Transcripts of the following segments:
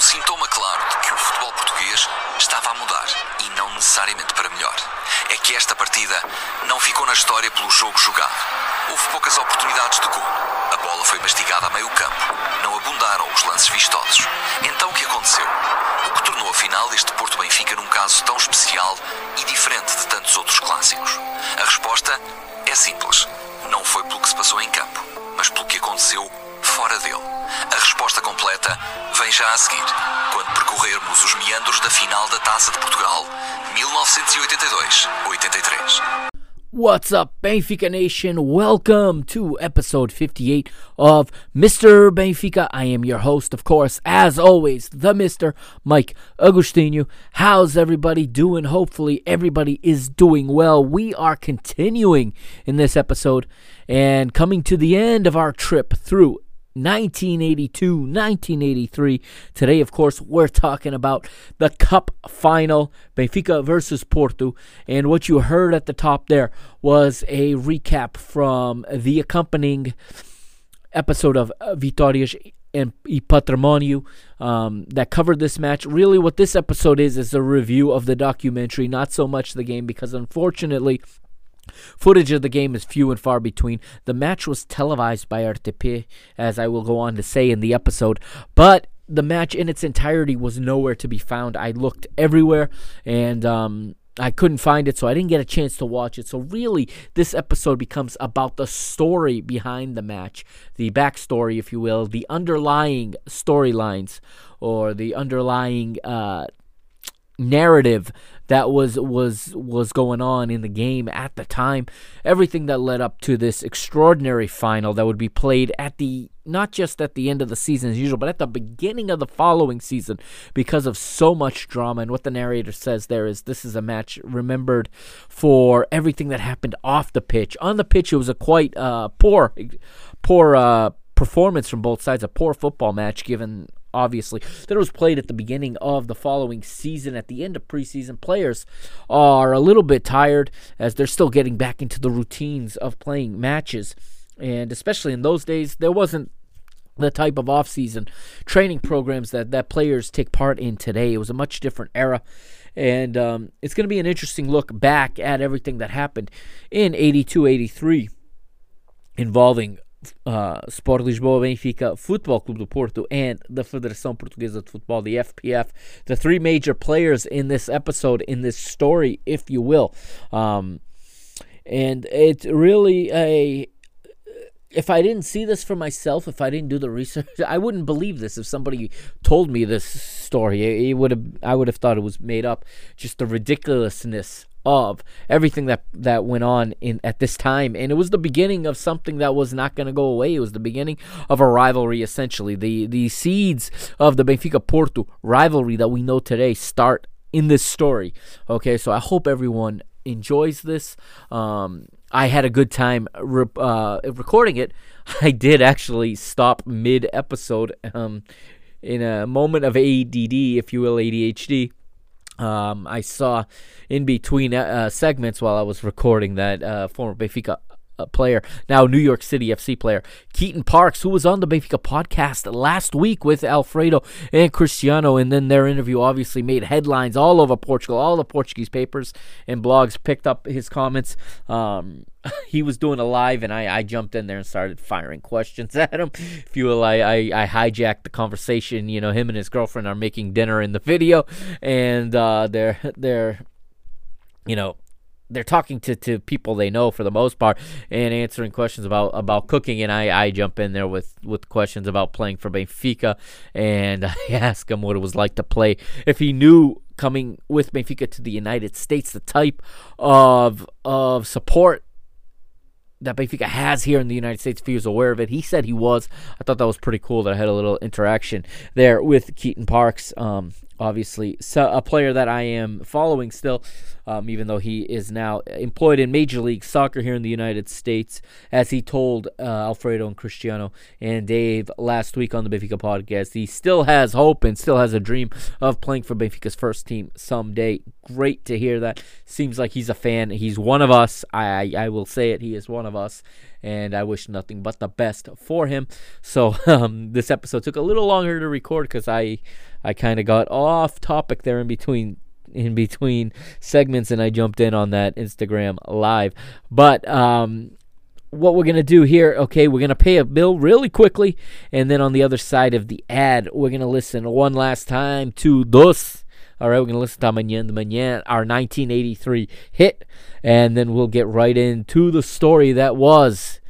Um sintoma claro de que o futebol português estava a mudar e não necessariamente para melhor. É que esta partida não ficou na história pelo jogo jogado. Houve poucas oportunidades de gol. A bola foi mastigada a meio campo. Não abundaram os lances vistosos. Então o que aconteceu? O que tornou a final deste Porto Benfica num caso tão especial e diferente de tantos outros clássicos? A resposta é simples. Não foi pelo que se passou em campo, mas pelo que aconteceu fora dele. A resposta completa vem já a seguir, quando percorrermos os meandros da final da Taça de Portugal 1982-83. What's up, Benfica Nation? Welcome to episode 58 of Mr. Benfica. I am your host, of course, as always, the Mr. Mike Agostinho. How's everybody doing? Hopefully, everybody is doing well. We are continuing in this episode and coming to the end of our trip through 1982, 1983. Today, of course, we're talking about the Cup final, Benfica versus Porto. And what you heard at the top there was a recap from the accompanying episode of Vitórias and Patrimonio um, that covered this match. Really, what this episode is is a review of the documentary, not so much the game, because unfortunately, Footage of the game is few and far between. The match was televised by RTP, as I will go on to say in the episode, but the match in its entirety was nowhere to be found. I looked everywhere and um, I couldn't find it, so I didn't get a chance to watch it. So, really, this episode becomes about the story behind the match, the backstory, if you will, the underlying storylines or the underlying uh, narrative that was was was going on in the game at the time. Everything that led up to this extraordinary final that would be played at the not just at the end of the season as usual but at the beginning of the following season because of so much drama. And what the narrator says there is this is a match remembered for everything that happened off the pitch. On the pitch it was a quite uh, poor poor uh, performance from both sides a poor football match given obviously, that was played at the beginning of the following season. At the end of preseason, players are a little bit tired as they're still getting back into the routines of playing matches. And especially in those days, there wasn't the type of off-season training programs that, that players take part in today. It was a much different era. And um, it's going to be an interesting look back at everything that happened in 82 83 involving uh, Sport Lisboa, Benfica, Futebol Clube do Porto, and the Federação Portuguesa de Futebol, the FPF, the three major players in this episode, in this story, if you will. Um, and it's really a. If I didn't see this for myself, if I didn't do the research, I wouldn't believe this. If somebody told me this story, it would have. I would have thought it was made up. Just the ridiculousness of everything that that went on in at this time. And it was the beginning of something that was not going to go away. It was the beginning of a rivalry essentially. The the seeds of the Benfica Porto rivalry that we know today start in this story. Okay so i hope everyone enjoys this. Um, I had a good time re- uh, recording it. I did actually stop mid episode um, in a moment of ADD, if you will, ADHD um, I saw in between uh, segments while I was recording that uh, former Benfica player, now New York City FC player, Keaton Parks, who was on the Benfica podcast last week with Alfredo and Cristiano. And then their interview obviously made headlines all over Portugal. All the Portuguese papers and blogs picked up his comments. Um, he was doing a live, and I, I jumped in there and started firing questions at him. If you will, I, I, I hijacked the conversation. You know, him and his girlfriend are making dinner in the video, and uh, they're they're you know they're talking to, to people they know for the most part and answering questions about, about cooking and I, I jump in there with, with questions about playing for Benfica and I ask him what it was like to play if he knew coming with Benfica to the United States the type of of support that Benfica has here in the United States if he was aware of it. He said he was. I thought that was pretty cool that I had a little interaction there with Keaton Parks. Um, obviously, so a player that I am following still, um, even though he is now employed in Major League Soccer here in the United States, as he told uh, Alfredo and Cristiano and Dave last week on the Benfica podcast. He still has hope and still has a dream of playing for Benfica's first team someday. Great to hear that. Seems like he's a fan. He's one of us. I, I, I will say it. He is one of us and I wish nothing but the best for him. So um, this episode took a little longer to record because I I kind of got off topic there in between in between segments and I jumped in on that Instagram live. But um, what we're gonna do here, okay, we're gonna pay a bill really quickly, and then on the other side of the ad, we're gonna listen one last time to Doce. All right, we're listen to Manhã de Manhã, our 1983 hit, and then we'll get right into the story that was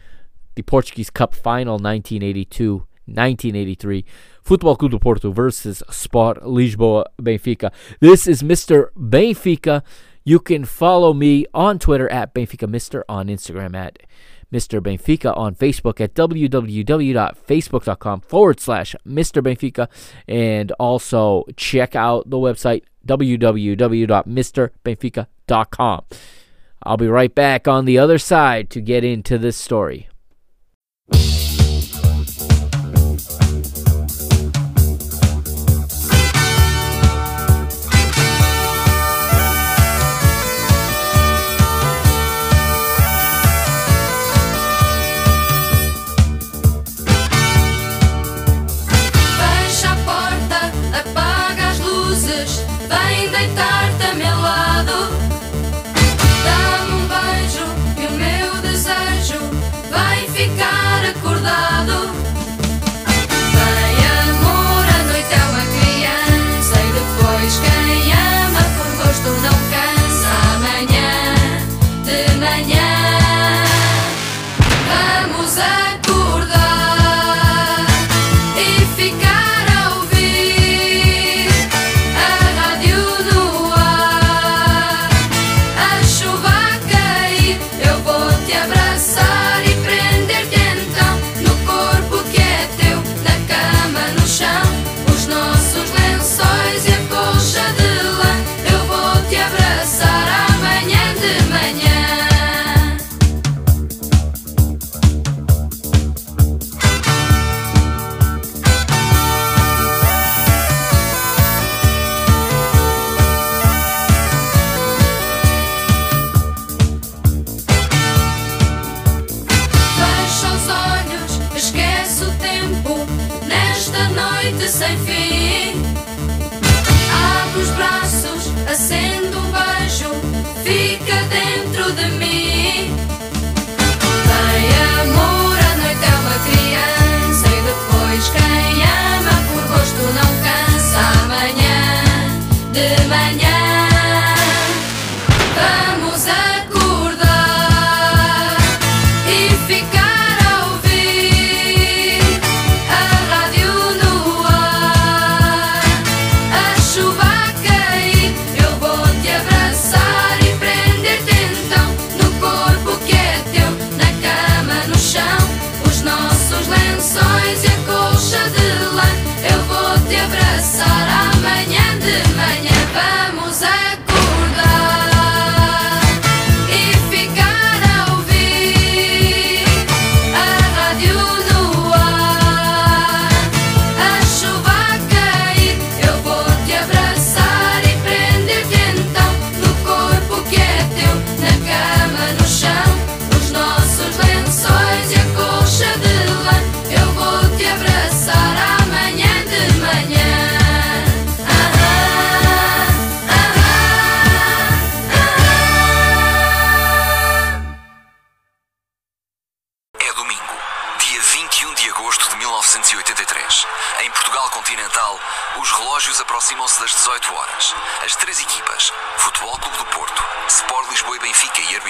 the Portuguese Cup final 1982 1983. Futebol Clube do Porto versus Sport Lisboa Benfica. This is Mr. Benfica. You can follow me on Twitter at Benfica Mister, on Instagram at Mr. Benfica, on Facebook at www.facebook.com forward slash Mr. Benfica, and also check out the website www.mrbenfica.com. I'll be right back on the other side to get into this story.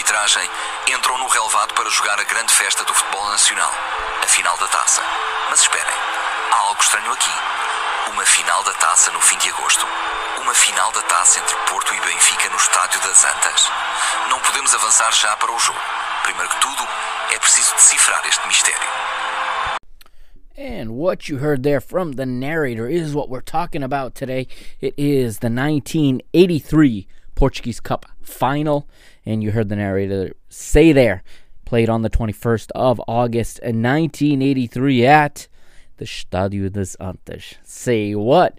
Arbitragem, entram no relevado para jogar a grande festa do futebol nacional, a final da taça. Mas esperem, há algo estranho aqui. Uma final da taça no fim de agosto. Uma final da taça entre Porto e Benfica no Estádio das Antas. Não podemos avançar já para o jogo. Primeiro que tudo, É preciso decifrar este mistério. And what you heard there from the narrator is what we're talking about today. It is the 1983 Portuguese Cup final. And you heard the narrator say there, played on the 21st of August uh, 1983 at the Estádio das Antas. Say what?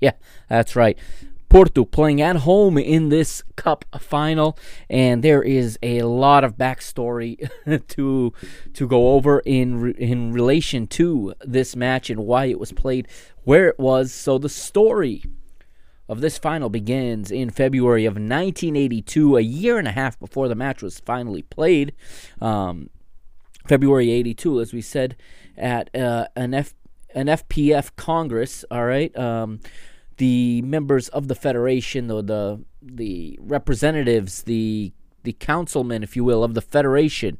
Yeah, that's right. Porto playing at home in this cup final, and there is a lot of backstory to to go over in in relation to this match and why it was played where it was. So the story of this final begins in February of 1982, a year and a half before the match was finally played. Um, February 82, as we said, at uh, an F an FPF Congress. All right, um, the members of the federation, or the the representatives, the the councilmen, if you will, of the federation,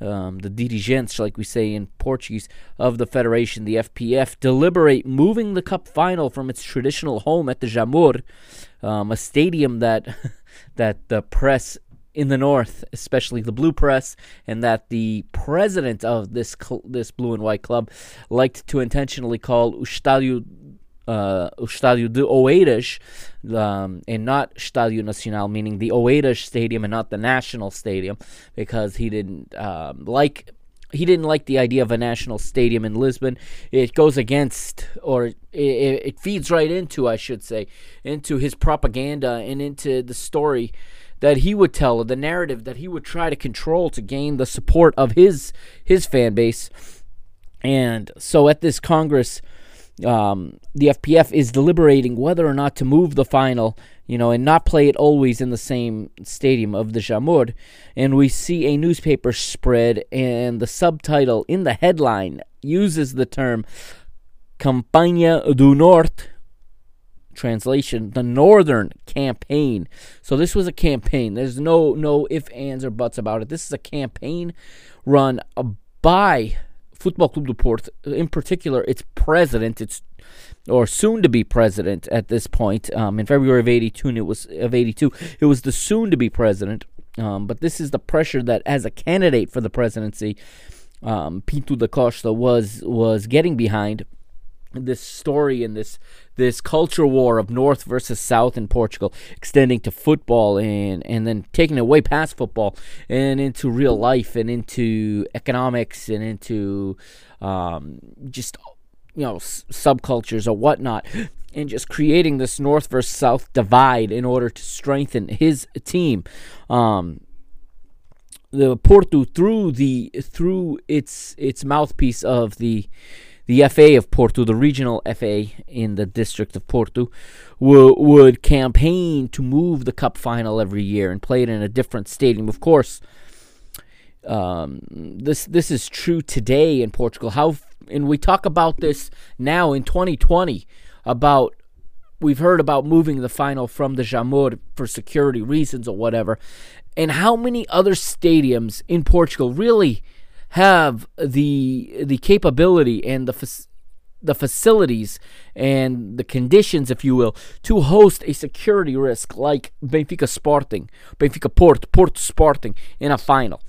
um, the dirigentes, like we say in Portuguese, of the federation, the FPF, deliberate moving the cup final from its traditional home at the Jamor, um, a stadium that that the press in the north, especially the blue press, and that the president of this cl- this blue and white club liked to intentionally call o Estádio uh, o Estádio de Oeiras, um, and not Estádio Nacional, meaning the Oeiras Stadium and not the National Stadium, because he didn't um, like he didn't like the idea of a national stadium in Lisbon. It goes against, or it, it feeds right into, I should say, into his propaganda and into the story that he would tell, the narrative that he would try to control to gain the support of his his fan base. And so at this Congress, um, the FPF is deliberating whether or not to move the final, you know, and not play it always in the same stadium of the Jamor. And we see a newspaper spread, and the subtitle in the headline uses the term Campanha do Norte. Translation: The Northern Campaign. So this was a campaign. There's no no ifs, ands, or buts about it. This is a campaign run by Football Club do Porto, in particular, its president, its or soon to be president at this point. Um, in February of '82, it was of '82, it was the soon to be president. Um, but this is the pressure that, as a candidate for the presidency, um, Pinto da Costa was was getting behind this story and this this culture war of North versus South in Portugal, extending to football and and then taking it way past football and into real life and into economics and into um, just you know s- subcultures or whatnot. And just creating this North versus South divide in order to strengthen his team. Um, the Porto through the through its its mouthpiece of the the FA of Porto, the regional FA in the district of Porto, would, would campaign to move the cup final every year and play it in a different stadium. Of course, um, this this is true today in Portugal. How and we talk about this now in 2020 about we've heard about moving the final from the Jamor for security reasons or whatever, and how many other stadiums in Portugal really have the the capability and the fac- the facilities and the conditions, if you will, to host a security risk like Benfica Sporting, Benfica Port, Port Sporting in a final.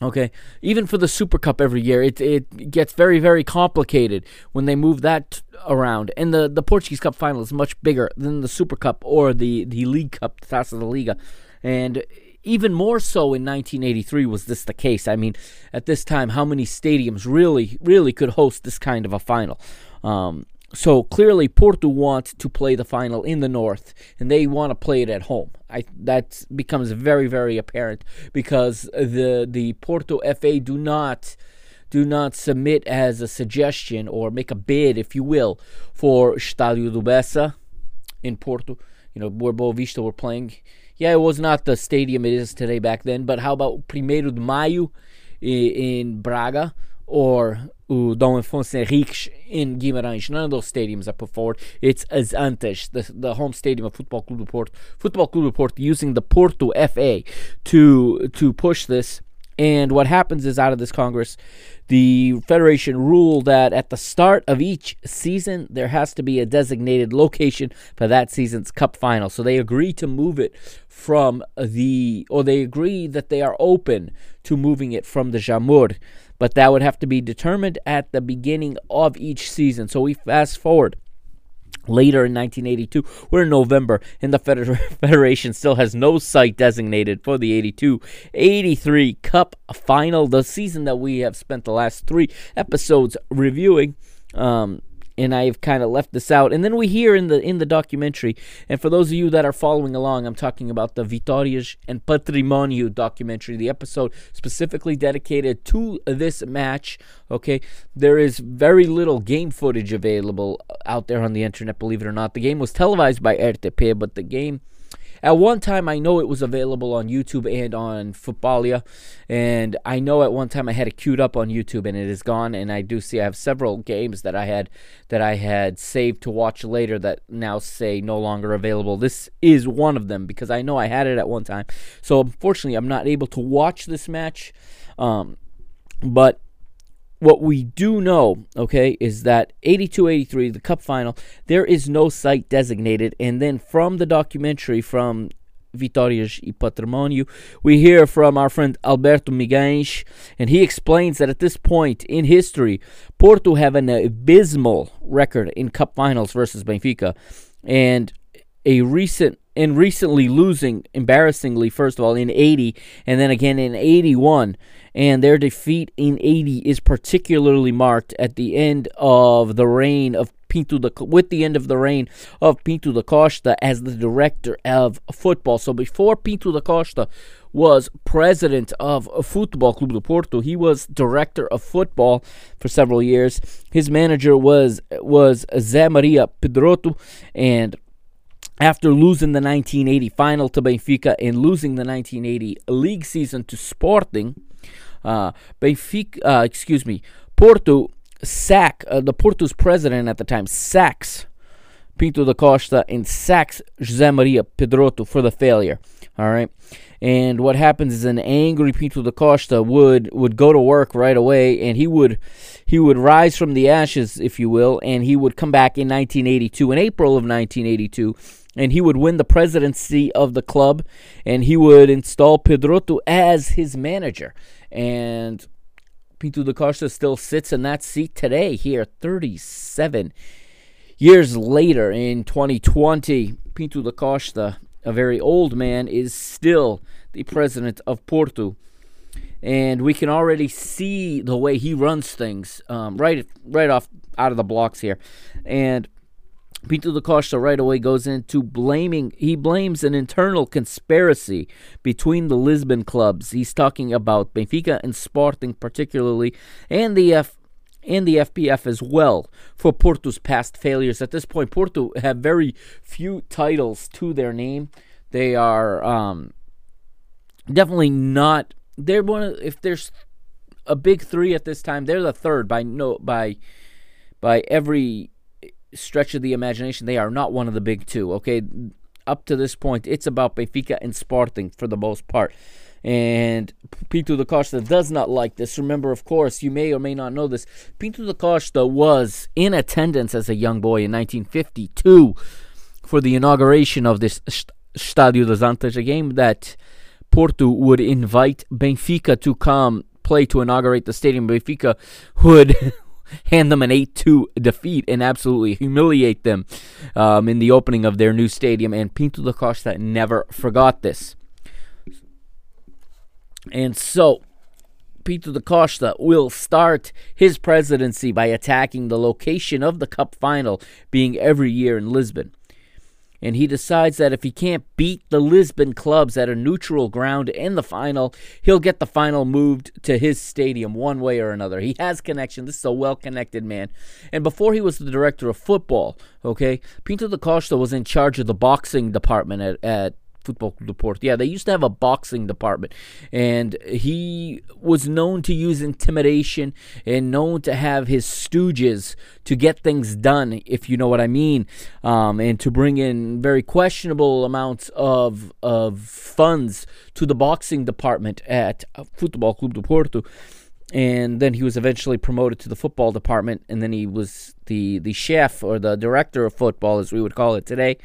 Okay, even for the Super Cup every year, it it gets very very complicated when they move that around. And the the Portuguese Cup final is much bigger than the Super Cup or the the League Cup, the Taça da Liga, and even more so in 1983 was this the case. I mean, at this time, how many stadiums really really could host this kind of a final? Um, so clearly, Porto want to play the final in the north, and they want to play it at home. I that becomes very, very apparent because the the Porto FA do not do not submit as a suggestion or make a bid, if you will, for Estádio do Bessa in Porto. You know where Boavista were playing. Yeah, it was not the stadium it is today back then, but how about Primeiro de Maio i- in Braga or o Dom Afonso Henriques in Guimarães. None of those stadiums are put forward. It's as Antas, the, the home stadium of Football Club do Porto. Football Club do Porto using the Porto FA to to push this And what happens is out of this Congress, the Federation ruled that at the start of each season, there has to be a designated location for that season's cup final. So they agree to move it from the, or they agree that they are open to moving it from the Jamor. But that would have to be determined at the beginning of each season. So we fast forward Later in 1982, we're in November, and the Feder- Federation still has no site designated for the 82 83 Cup final, the season that we have spent the last three episodes reviewing. Um, and I've kind of left this out. And then we hear in the in the documentary, and for those of you that are following along, I'm talking about the Vitórias and Patrimônio documentary, the episode specifically dedicated to this match. Okay, there is very little game footage available out there on the internet. Believe it or not, the game was televised by RTP, but the game at one time, I know it was available on YouTube and on Footballia, and I know at one time I had it queued up on YouTube and it is gone. And I do see I have several games that I had that I had saved to watch later that now say no longer available. This is one of them because I know I had it at one time. So unfortunately, I'm not able to watch this match. Um, but what we do know, okay, is that 82 83, the cup final, there is no site designated. And then from the documentary from Vitórias e Patrimônio, we hear from our friend Alberto Miguens, and he explains that at this point in history, Porto have an abysmal record in cup finals versus Benfica. And a recent and recently losing embarrassingly first of all in 80 and then again in 81 and their defeat in 80 is particularly marked at the end of the reign of Pinto with the end of the reign of Pinto da Costa as the director of football. So before Pinto da Costa was president of Football Clube do Porto, he was director of football for several years. His manager was was Zé Maria Pedroto and after losing the 1980 final to Benfica and losing the 1980 league season to Sporting, uh, Benfica, uh, excuse me, Porto sack uh, the Porto's president at the time sacks Pinto da Costa and sacks José Maria Pedroto for the failure. All right. And what happens is an angry Pinto da Costa would would go to work right away, and he would he would rise from the ashes, if you will, and he would come back in 1982, in April of 1982, and he would win the presidency of the club, and he would install Pedroto as his manager. And Pinto da Costa still sits in that seat today, here, 37 years later in 2020. Pinto da Costa, a very old man, is still the president of Porto. And we can already see the way he runs things um, right, right off out of the blocks here. And Pinto da Costa right away goes into blaming, he blames an internal conspiracy between the Lisbon clubs. He's talking about Benfica and Sporting, particularly, and the F. And the FPF as well for Porto's past failures. At this point, Porto have very few titles to their name. They are um, definitely not. They're one of. If there's a big three at this time, they're the third by no by by every stretch of the imagination, they are not one of the big two. Okay, up to this point, it's about Benfica and Sporting for the most part. And Pinto da Costa does not like this. Remember, of course, you may or may not know this. Pinto da Costa was in attendance as a young boy in 1952 for the inauguration of this Stadio das Antas, a game that Porto would invite Benfica to come play to inaugurate the stadium. Benfica would hand them an 8 2 defeat and absolutely humiliate them um, in the opening of their new stadium. And Pinto da Costa never forgot this. And so, Pinto da Costa will start his presidency by attacking the location of the Cup final being every year in Lisbon and he decides that if he can't beat the Lisbon clubs at a neutral ground in the final, he'll get the final moved to his stadium one way or another. He has connection. This is a well connected man. And before he was the director of football, okay, Pinto da Costa was in charge of the boxing department at, at Football Club de Porto. Yeah, they used to have a boxing department, and he was known to use intimidation and known to have his stooges to get things done, if you know what I mean, um, and to bring in very questionable amounts of of funds to the boxing department at Football Club de Porto and then he was eventually promoted to the football department, and then he was the the chef or the director of football, as we would call it today,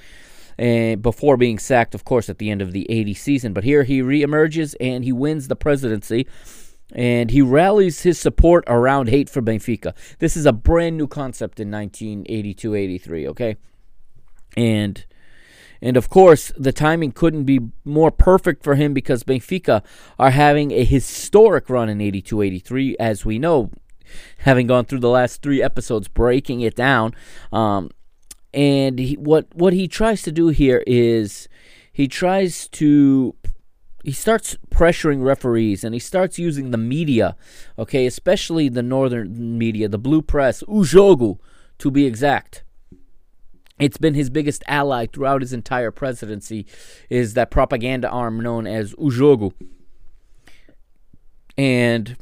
and before being sacked, of course, at the end of the 80 season. But here he reemerges and he wins the presidency. And he rallies his support around hate for Benfica. This is a brand new concept in 1982 83, okay? And and of course, the timing couldn't be more perfect for him because Benfica are having a historic run in 82 83, as we know, having gone through the last three episodes, breaking it down. Um, and he, what, what he tries to do here is he tries to. He starts pressuring referees and he starts using the media, okay, especially the northern media, the blue press, O Jogo, to be exact it's been his biggest ally throughout his entire presidency is that propaganda arm known as O Jogo. And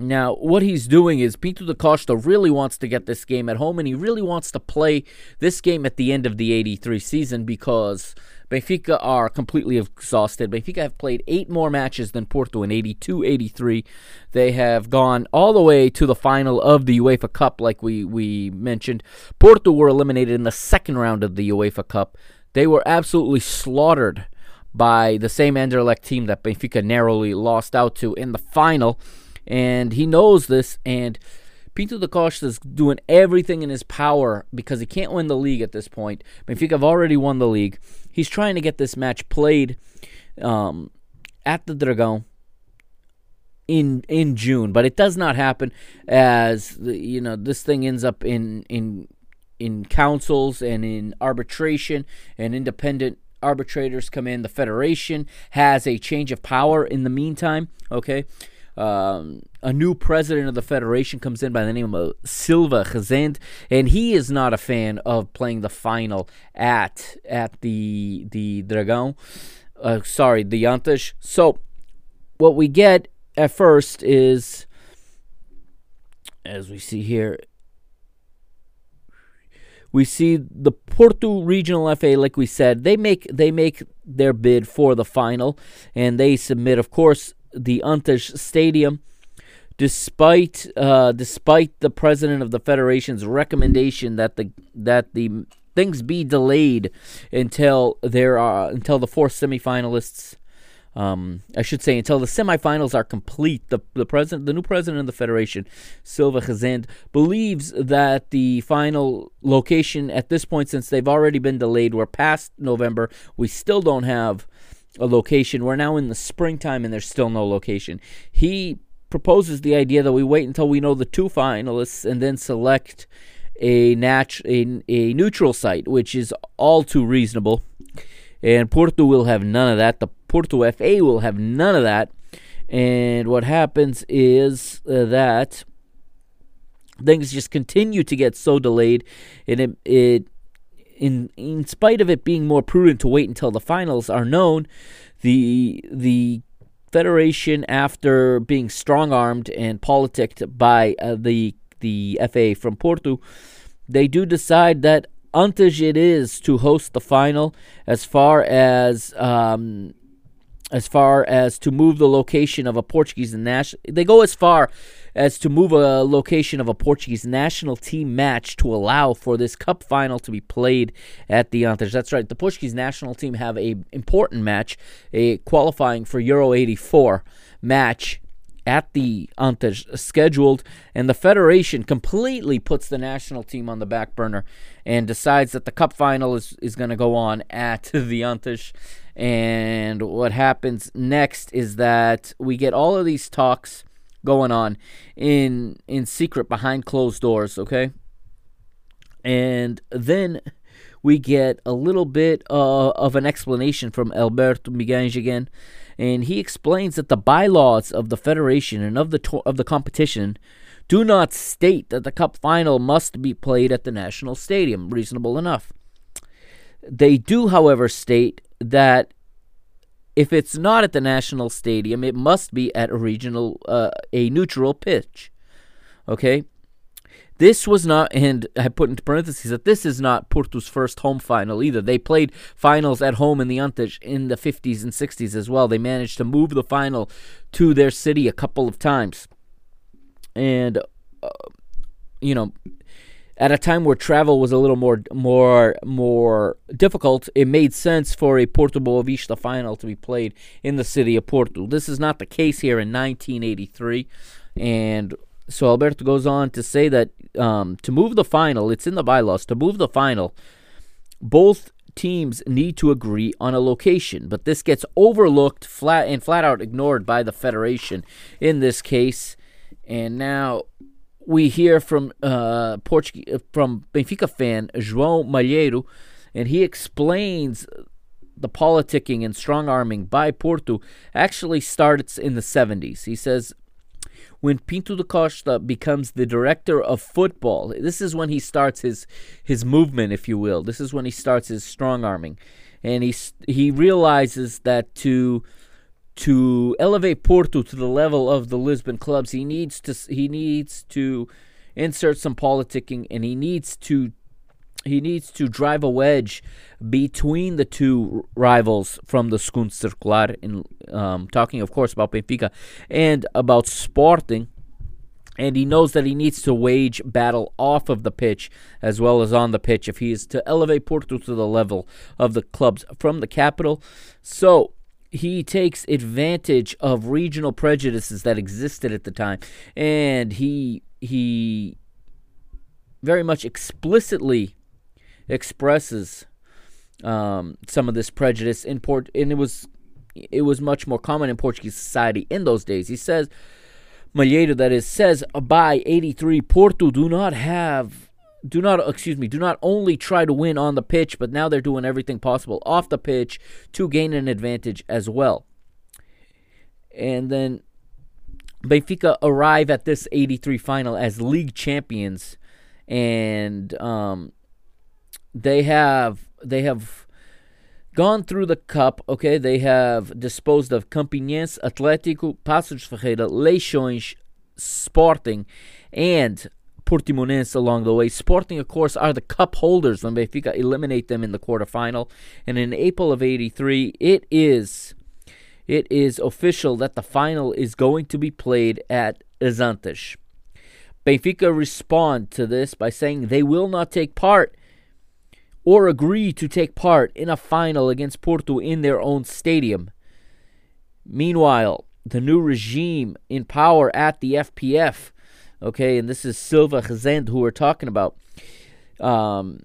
now what he's doing is Pinto da Costa really wants to get this game at home and he really wants to play this game at the end of the 83 season because Benfica are completely exhausted. Benfica have played eight more matches than Porto in 82 83. They have gone all the way to the final of the UEFA Cup, like we, we mentioned. Porto were eliminated in the second round of the UEFA Cup. They were absolutely slaughtered by the same Anderlecht team that Benfica narrowly lost out to in the final. And he knows this, and Pinto da Costa is doing everything in his power because he can't win the league at this point. Benfica have already won the league. He's trying to get this match played um, at the Dragão in in June, but it does not happen as the, you know this thing ends up in in in councils and in arbitration and independent arbitrators come in. The federation has a change of power in the meantime. Okay, um, a new president of the federation comes in by the name of Silva Rezende, and he is not a fan of playing the final at at the the Dragão. Uh, sorry, the Antas. So what we get at first is, as we see here, we see the Porto Regional FA, like we said, they make they make their bid for the final, and they submit, of course, the Antas Stadium. Despite uh, despite the president of the federation's recommendation that the that the things be delayed until there are until the four semifinalists um, I should say until the semifinals are complete. The the president, the new president of the federation, Silva Rezende, believes that the final location at this point, since they've already been delayed, we're past November. We still don't have a location. We're now in the springtime, and there's still no location. He proposes the idea that we wait until we know the two finalists and then select a nat- a, a neutral site, which is all too reasonable. And Porto will have none of that. The Porto FA will have none of that. And what happens is uh, that things just continue to get so delayed, and it, it in in spite of it being more prudent to wait until the finals are known, the the federation, after being strong armed and politicked by uh, the the FA from Porto, they do decide that Antas it is to host the final as far as um, as far as to move the location of a Portuguese national. They go as far as to move a location of a Portuguese national team match to allow for this cup final to be played at the Antas. That's right. The Portuguese national team have a important match, a qualifying for Euro 84 match at the Antas scheduled, and the federation completely puts the national team on the back burner and decides that the cup final is, is going to go on at the Antas. And what happens next is that we get all of these talks going on in in secret behind closed doors, okay? And then we get a little bit uh, of an explanation from Alberto Miguel again, and he explains that the bylaws of the federation and of the to- of the competition do not state that the cup final must be played at the national stadium. Reasonable enough. They do, however, state that if it's not at the national stadium, it must be at a regional, uh, a neutral pitch. Okay, this was not, and I put into parentheses that this is not Porto's first home final either. They played finals at home in the Antas in the 50s and 60s as well. They managed to move the final to their city a couple of times, and uh, you know at a time where travel was a little more more more difficult, it made sense for a Porto Boavista final to be played in the city of Porto. This is not the case here in 1983, and so Alberto goes on to say that um, to move the final, it's in the bylaws. To move the final, both teams need to agree on a location, but this gets overlooked flat and flat out ignored by the federation in this case. And now we hear from uh, Portuguese from Benfica fan João Malheiro, and he explains the politicking and strong arming by Porto actually starts in the 70s. He says when Pinto da Costa becomes the director of football, this is when he starts his his movement, if you will. This is when he starts his strong arming, and he he realizes that to to elevate Porto to the level of the Lisbon clubs, he needs to he needs to insert some politicking, and he needs to he needs to drive a wedge between the two rivals from the Segundo Circular. In um, talking, of course, about Benfica and about Sporting. And he knows that he needs to wage battle off of the pitch as well as on the pitch if he is to elevate Porto to the level of the clubs from the capital. So he takes advantage of regional prejudices that existed at the time, and he he very much explicitly expresses um, some of this prejudice in Port, and it was it was much more common in Portuguese society in those days. He says, Malheiro, that is, says by 83, Porto do not have do not excuse me do not only try to win on the pitch but now they're doing everything possible off the pitch to gain an advantage as well. And then benfica arrive at this 83 final as league champions. And um, they have they have gone through the cup okay? They have disposed of Campinense, Atlético, Paços Ferreira, Leixões, Sporting and Portimonense along the way. Sporting, of course, are the cup holders when Benfica eliminate them in the quarterfinal. And in April of '83, it is it is official that the final is going to be played at as Antas. Benfica respond to this by saying they will not take part or agree to take part in a final against Porto in their own stadium. Meanwhile, the new regime in power at the FPF okay, and this is Silva Rezende who we're talking about. Um,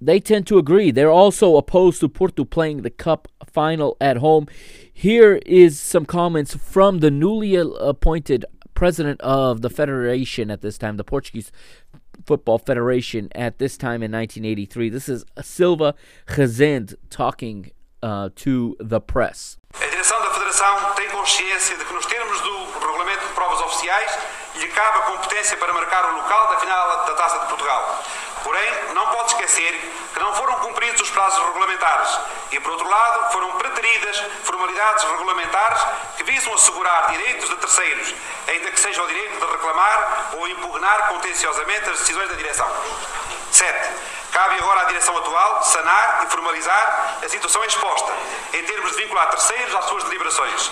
they tend to agree. They're also opposed to Porto playing the cup final at home. Here is some comments from the newly appointed president of the federation at this time, the Portuguese Football Federation at this time in 1983. This is Silva Rezende talking uh, to the press. A direção da Federação tem consciência de que, nos termos do regulamento de provas oficiais, lhe cabe a competência para marcar o local da final da Taça de Portugal. Porém, não pode esquecer que não foram cumpridos os prazos regulamentares e, por outro lado, foram preteridas formalidades regulamentares que visam assegurar direitos de terceiros, ainda que seja o direito de reclamar ou impugnar contenciosamente as decisões da direção. 7. Cabe agora à direção atual sanar e formalizar a situação exposta, em termos de vincular terceiros às suas deliberações.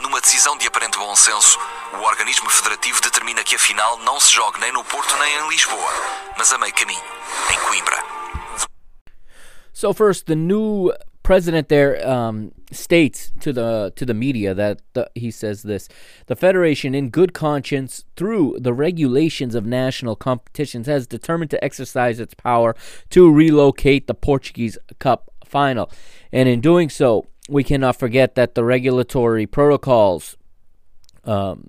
Numa decisão de aparente bom senso, o organismo federativo determina que a final não se jogue nem no Porto nem em Lisboa, mas a meio caminho, em Coimbra. So first, the new president there um, states to the to the media that the, he says this: the federation, in good conscience, through the regulations of national competitions, has determined to exercise its power to relocate the Portuguese Cup final, and in doing so, we cannot forget that the regulatory protocols. Um,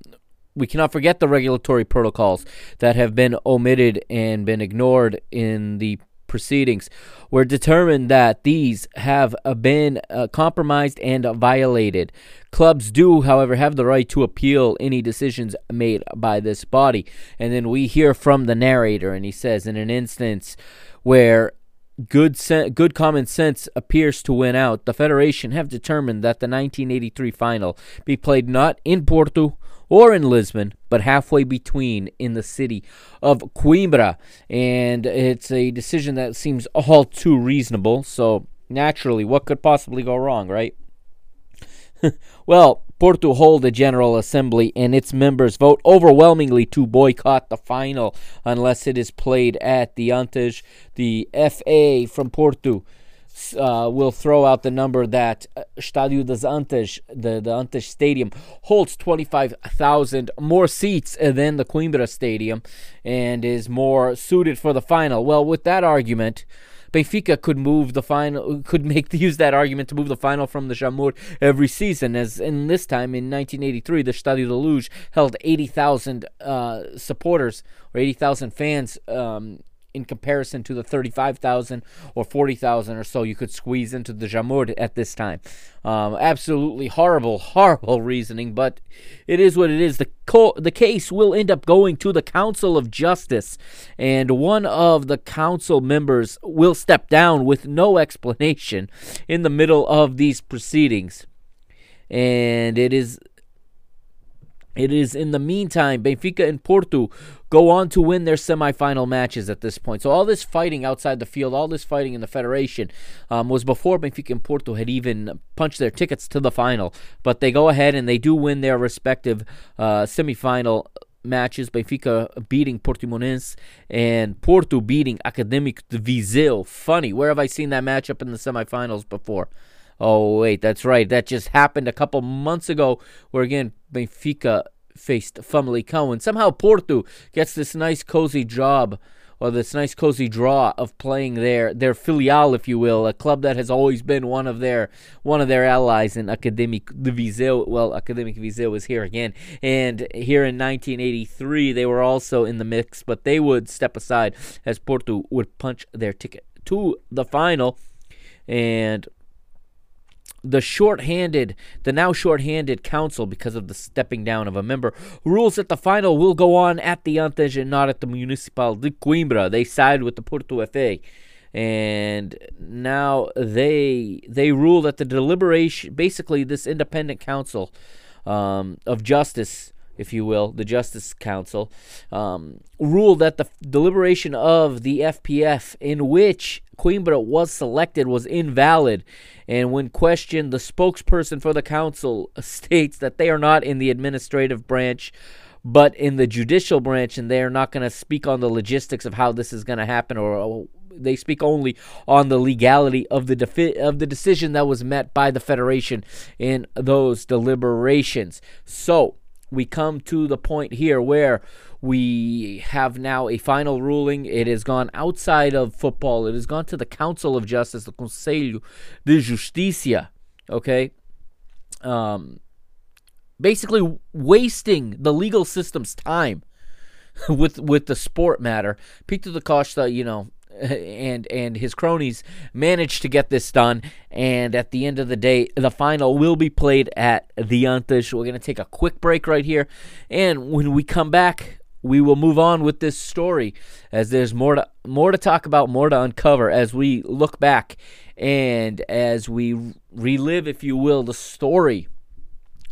we cannot forget the regulatory protocols that have been omitted and been ignored in the proceedings. We're determined that these have uh, been uh, compromised and violated. Clubs do, however, have the right to appeal any decisions made by this body. And then we hear from the narrator, and he says, in an instance where good good common sense appears to win out, the Federation have determined that the 1983 final be played not in Porto or in Lisbon, but halfway between in the city of Coimbra. And it's a decision that seems all too reasonable. So, naturally, what could possibly go wrong, right? well, Porto hold a General Assembly and its members vote overwhelmingly to boycott the final unless it is played at the Antas. The FA from Porto uh, will throw out the number that uh, Estádio das Antas, the, the Antas Stadium, holds 25,000 more seats than the Coimbra Stadium and is more suited for the final. Well, with that argument, Benfica could move the final, could make use that argument to move the final from the Jamor every season. As in this time in 1983, the Stadio de Luz held 80,000 uh, supporters or 80,000 fans. Um, in comparison to the 35,000 or 40,000 or so you could squeeze into the Jamor at this time. Um, absolutely horrible, horrible reasoning, but it is what it is. The, co- the case will end up going to the Council of Justice, and one of the council members will step down with no explanation in the middle of these proceedings. And it is it is in the meantime, Benfica and Porto go on to win their semifinal matches at this point. So all this fighting outside the field, all this fighting in the federation, um, was before Benfica and Porto had even punched their tickets to the final. But they go ahead and they do win their respective uh, semifinal matches. Benfica beating Portimonense and Porto beating Academic de Viseu. Funny, where have I seen that matchup in the semifinals before? Oh wait, that's right. That just happened a couple months ago, where again Benfica faced Famalicão, and somehow Porto gets this nice cozy job or this nice cozy draw of playing their their filial, if you will, a club that has always been one of their one of their allies in Academic de Viseu. Well, Academic Viseu is here again, and here in 1983 they were also in the mix, but they would step aside as Porto would punch their ticket to the final, and the short-handed, the now short-handed council, because of the stepping down of a member, rules that the final will go on at the Antas and not at the Municipal de Coimbra. They side with the Porto FA, and now they they rule that the deliberation, basically this independent council um, of justice if you will, the Justice Council, um, ruled that the deliberation of the FPF in which Coimbra was selected was invalid. And when questioned, the spokesperson for the council states that they are not in the administrative branch but in the judicial branch, and they are not going to speak on the logistics of how this is going to happen, or they speak only on the legality of the defi- of the decision that was met by the federation in those deliberations. So we come to the point here where we have now a final ruling. It has gone outside of football. It has gone to the Council of Justice, the Conselho de Justiça. Okay, um, basically wasting the legal system's time with with the sport matter. Pinto da Costa, you know, and and his cronies managed to get this done. And at the end of the day, the final will be played at the Antas. We're gonna take a quick break right here, and when we come back, we will move on with this story as there's more to more to talk about, more to uncover as we look back and as we relive, if you will, the story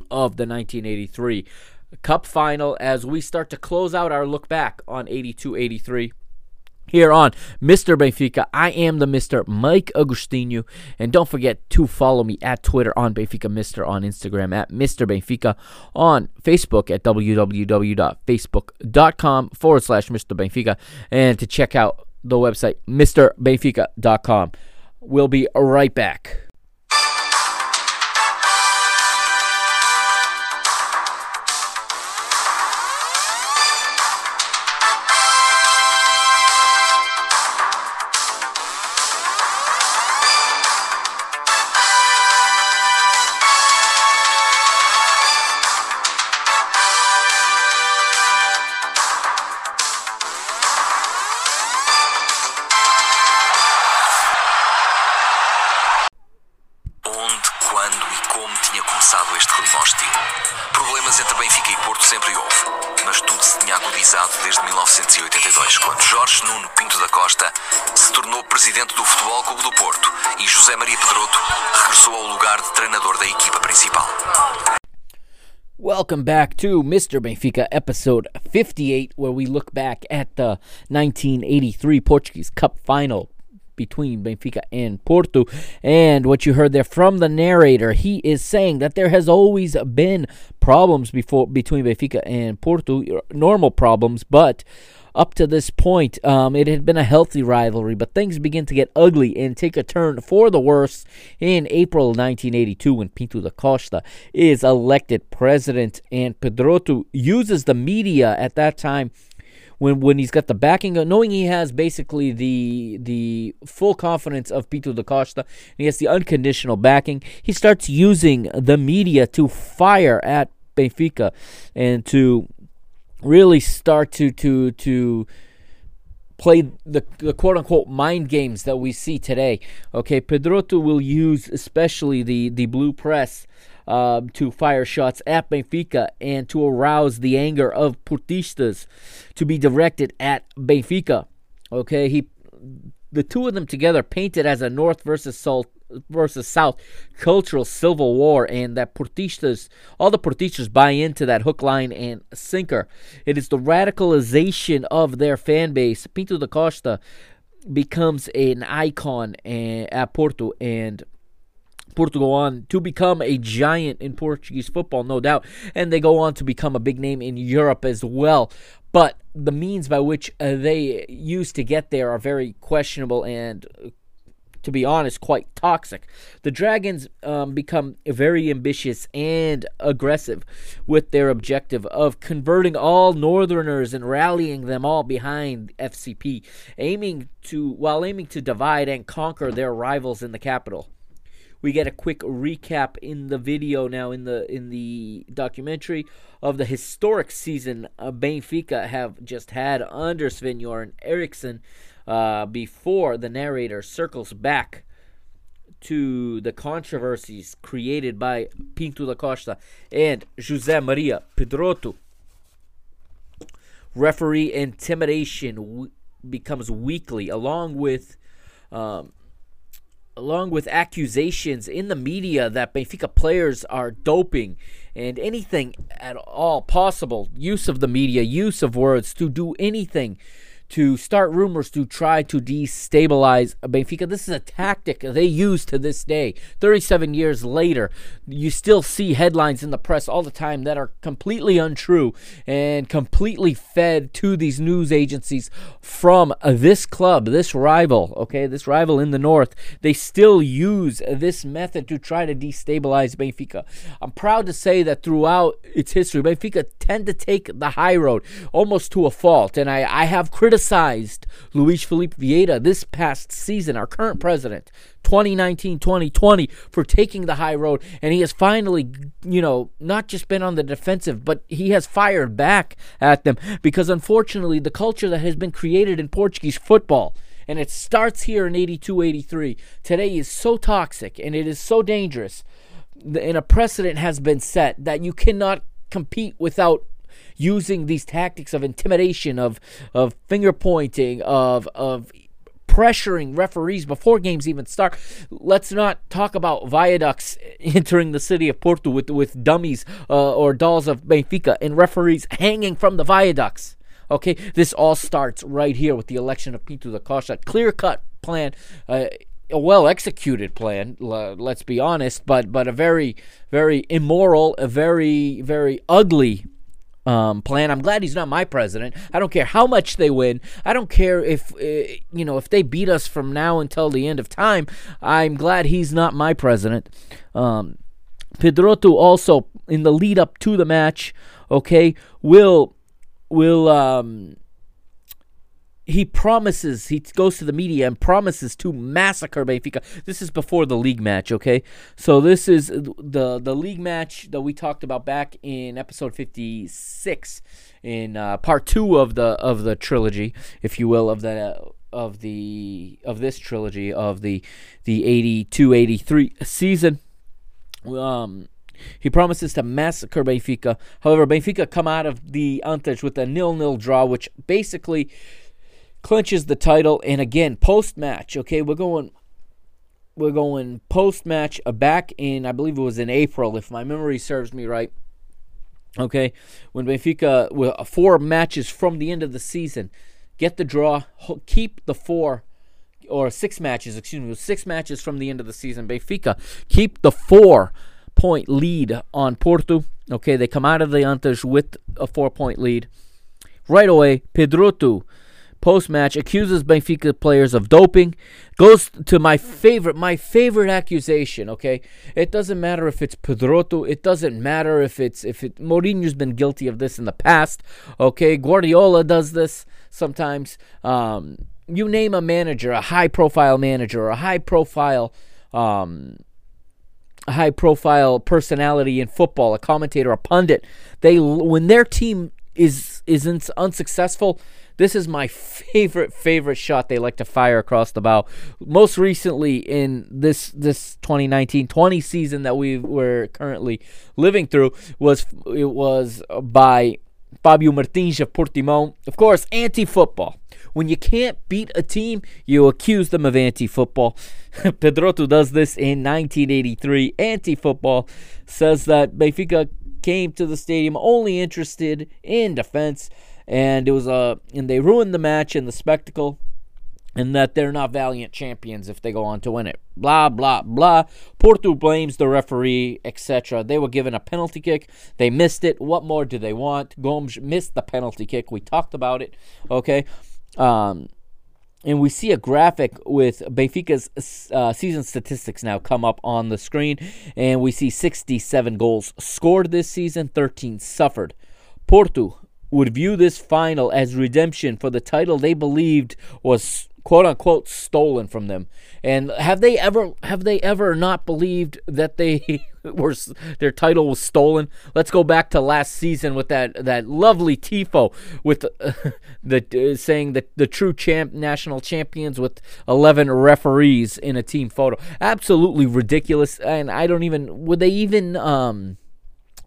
of the 1983 Cup final as we start to close out our look back on 82 83 here on Mr. Benfica. I am the Mr. Mike Agostinho. And don't forget to follow me at Twitter on Benfica Mr. on Instagram at Mr. Benfica on Facebook at www.facebook.com forward slash Mr. Benfica and to check out the website MrBenfica.com. We'll be right back. Presidente do Futebol Clube do Porto e José Maria Pedroto regressou ao lugar de treinador da equipa principal. Welcome back to Mr. Benfica, episode 58, where we look back at the 1983 Portuguese Cup final between Benfica and Porto. And what you heard there from the narrator, he is saying that there has always been problems before between Benfica and Porto, normal problems, but up to this point, um, it had been a healthy rivalry, but things begin to get ugly and take a turn for the worse in April 1982 when Pinto da Costa is elected president, and Pedroto uses the media at that time when when he's got the backing of knowing he has basically the the full confidence of Pinto da Costa and he has the unconditional backing he starts using the media to fire at Benfica and to really start to to to play the, the quote unquote mind games that we see today. Okay, Pedroto will use especially the the blue press um, to fire shots at Benfica and to arouse the anger of Portistas to be directed at Benfica. Okay, he the two of them together painted as a North versus South versus South cultural civil war, and that Portistas, all the Portistas buy into that hook, line, and sinker. It is the radicalization of their fan base. Pinto da Costa becomes an icon at Porto, and Porto go on to become a giant in Portuguese football, no doubt, and they go on to become a big name in Europe as well. But the means by which uh, they use to get there are very questionable and, to be honest, quite toxic. The Dragons um, become very ambitious and aggressive with their objective of converting all Northerners and rallying them all behind FCP, aiming to while aiming to divide and conquer their rivals in the capital we get a quick recap in the video now in the in the documentary of the historic season uh, Benfica have just had under Sven Göran Eriksson uh, before the narrator circles back to the controversies created by Pinto da Costa and José Maria Pedroto. Referee intimidation w- becomes weekly, along with um, along with accusations in the media that Benfica players are doping and anything at all possible, use of the media, use of words to do anything to start rumors to try to destabilize Benfica. This is a tactic they use to this day. 37 years later, you still see headlines in the press all the time that are completely untrue and completely fed to these news agencies from this club, this rival, okay, this rival in the north. They still use this method to try to destabilize Benfica. I'm proud to say that throughout its history, Benfica tend to take the high road almost to a fault, and I, I have criticized criticized Luis Filipe Vieira this past season, our current president, 2019 2020, for taking the high road. And he has finally, you know, not just been on the defensive, but he has fired back at them because unfortunately, the culture that has been created in Portuguese football and it starts here in 82 83 today is so toxic and it is so dangerous and a precedent has been set that you cannot compete without using these tactics of intimidation, of of finger pointing, of of pressuring referees before games even start. Let's not talk about viaducts entering the city of Porto with with dummies uh, or dolls of Benfica and referees hanging from the viaducts. Okay, this all starts right here with the election of Pinto da Costa. Clear cut plan. Uh, a well executed plan, let's be honest, but but a very very immoral, a very very ugly um, plan. I'm glad he's not my president. I don't care how much they win. I don't care if uh, you know if they beat us from now until the end of time. I'm glad he's not my president. Um, also in the lead up to the match, okay, will will um, he promises he goes to the media and promises to massacre Benfica. This is before the league match, okay? So this is the the league match that we talked about back in episode 56 in uh, part 2 of the of the trilogy, if you will, of the of the of this trilogy of the the 82-83 season. Um he promises to massacre Benfica. However, Benfica come out of the Antas with a nil-nil draw, which basically clinches the title. And again, post match, okay, we're going we're going post match uh, back in I believe it was in April, if my memory serves me right. Okay, when Benfica were four matches from the end of the season, get the draw, keep the four or six matches, excuse me, six matches from the end of the season. Benfica keep the four point lead on Porto. Okay, they come out of the Antas with a four point lead. Right away, Pedroto, post match, accuses Benfica players of doping. Goes to my favorite, my favorite accusation. Okay, it doesn't matter if it's Pedroto. It doesn't matter if it's if it. Mourinho's been guilty of this in the past. Okay, Guardiola does this sometimes. Um, you name a manager, a high profile manager, a high profile. Um, a high profile personality in football, a commentator, a pundit, they when their team is isn't unsuccessful, this is my favorite favorite shot they like to fire across the bow. Most recently in this this 2019-20 season that we were currently living through was it was by Fabio Martins of Portimão. Of course, anti-football. When you can't beat a team, you accuse them of anti football. Pedroto does this in 1983. Anti football says that Benfica came to the stadium only interested in defense, and it was a and they ruined the match and the spectacle, and that they're not valiant champions if they go on to win it. Blah blah blah. Porto blames the referee, etc. They were given a penalty kick. They missed it. What more do they want? Gomes missed the penalty kick. We talked about it. Okay. Um, and we see a graphic with Benfica's uh, season statistics now come up on the screen, and we see 67 goals scored this season, 13 suffered. Porto would view this final as redemption for the title they believed was quote unquote stolen from them. And have they ever have they ever not believed that they were their title was stolen? Let's go back to last season with that that lovely tifo with the uh, saying that the true champ national champions with 11 referees in a team photo. Absolutely ridiculous and I don't even would they even um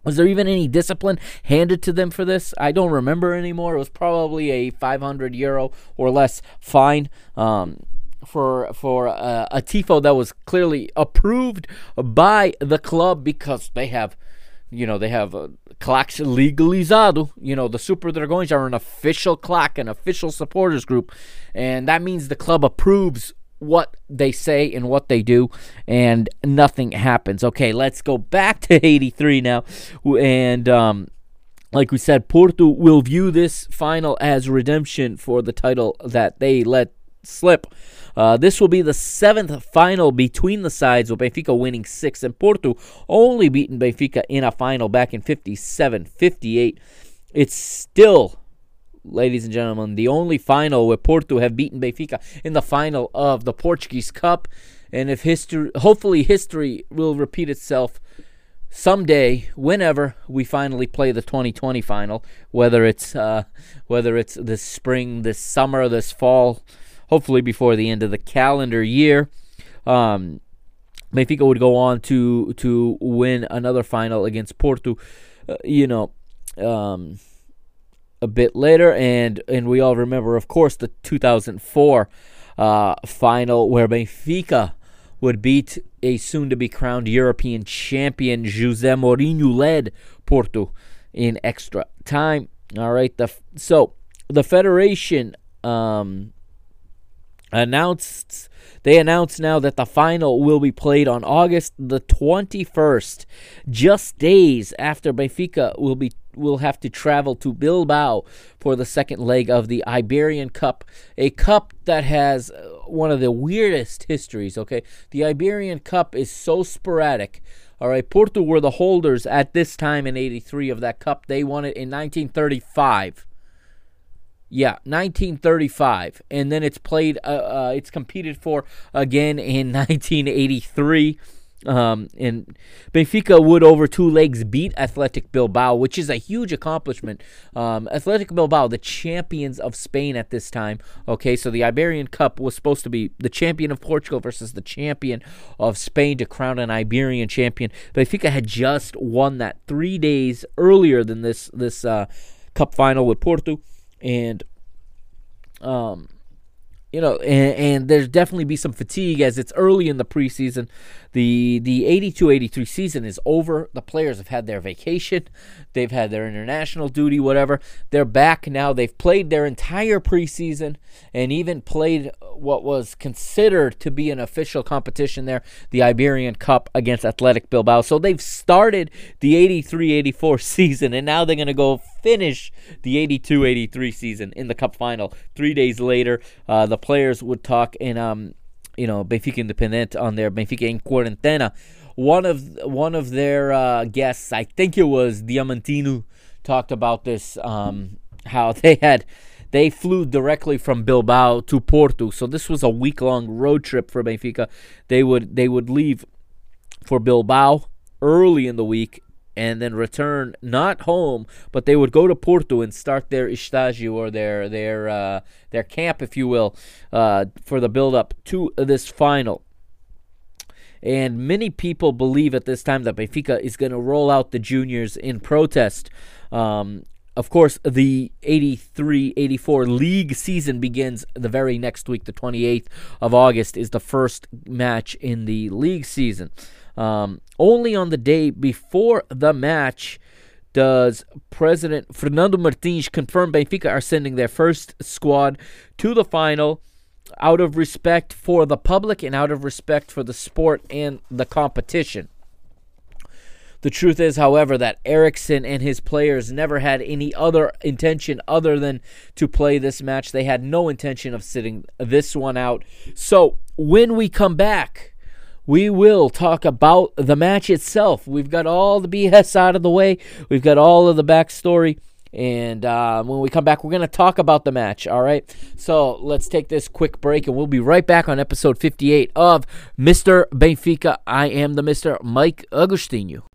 was there even any discipline handed to them for this? I don't remember anymore. It was probably a 500 euro or less fine um, for for uh, a tifo that was clearly approved by the club because they have, you know, they have uh, claques legalizado. You know, the Super Dragões are an official claque, an official supporters group, and that means the club approves what they say and what they do, and nothing happens. Okay, let's go back to 83 now. And, um, like we said, Porto will view this final as redemption for the title that they let slip. Uh, this will be the seventh final between the sides, with Benfica winning six and Porto only beaten Benfica in a final back in 57 58. It's still ladies and gentlemen, the only final where Porto have beaten Benfica in the final of the Portuguese Cup. And if history, hopefully, history will repeat itself someday, whenever we finally play the 2020 final, whether it's uh, whether it's this spring, this summer, this fall, hopefully before the end of the calendar year. Um, Benfica would go on to to win another final against Porto. Uh, you know, um, a bit later, and and we all remember, of course, the 2004 uh, final where Benfica would beat a soon-to-be crowned European champion Jose Mourinho led Porto in extra time. All right, the so the federation um, announced they announced now that the final will be played on August the 21st, just days after Benfica will be will have to travel to Bilbao for the second leg of the Iberian Cup, a cup that has uh, one of the weirdest histories, okay? The Iberian Cup is so sporadic. All right, Porto were the holders at this time in 83 of that cup. They won it in 1935. Yeah, 1935, and then it's played. Uh, uh, it's competed for again in 1983. Um, and Benfica would over two legs beat Athletic Bilbao, which is a huge accomplishment. Um, Athletic Bilbao, the champions of Spain at this time. Okay, so the Iberian Cup was supposed to be the champion of Portugal versus the champion of Spain to crown an Iberian champion. Benfica had just won that three days earlier than this this uh, cup final with Porto and um, you know, and, and there's definitely be some fatigue as it's early in the preseason. The the 82-83 season is over. The players have had their vacation. They've had their international duty, whatever. They're back now. They've played their entire preseason and even played what was considered to be an official competition there, the Iberian Cup against Athletic Bilbao. So they've started the 83-84 season and now they're going to go finish the 82-83 season in the cup final. 3 days later, uh, the players would talk in um you know Benfica Independent on their Benfica in Quarantena, One of one of their uh, guests, I think it was Diamantino, talked about this. Um, how they had they flew directly from Bilbao to Porto, so this was a week long road trip for Benfica. They would they would leave for Bilbao early in the week and then return not home, but they would go to Porto and start their estágio or their their uh, their camp, if you will, uh, for the build up to this final. And many people believe at this time that Benfica is going to roll out the juniors in protest. Um, of course, the 83 84 league season begins the very next week. The 28th of August is the first match in the league season. Um, only on the day before the match does President Fernando Martins confirm Benfica are sending their first squad to the final out of respect for the public and out of respect for the sport and the competition. The truth is, however, that Eriksson and his players never had any other intention other than to play this match. They had no intention of sitting this one out. So when we come back, we will talk about the match itself. We've got all the BS out of the way, we've got all of the backstory. And uh, when we come back, we're going to talk about the match. All right. So let's take this quick break and we'll be right back on episode 58 of Mr. Benfica. I am the Mr. Mike Agostinho.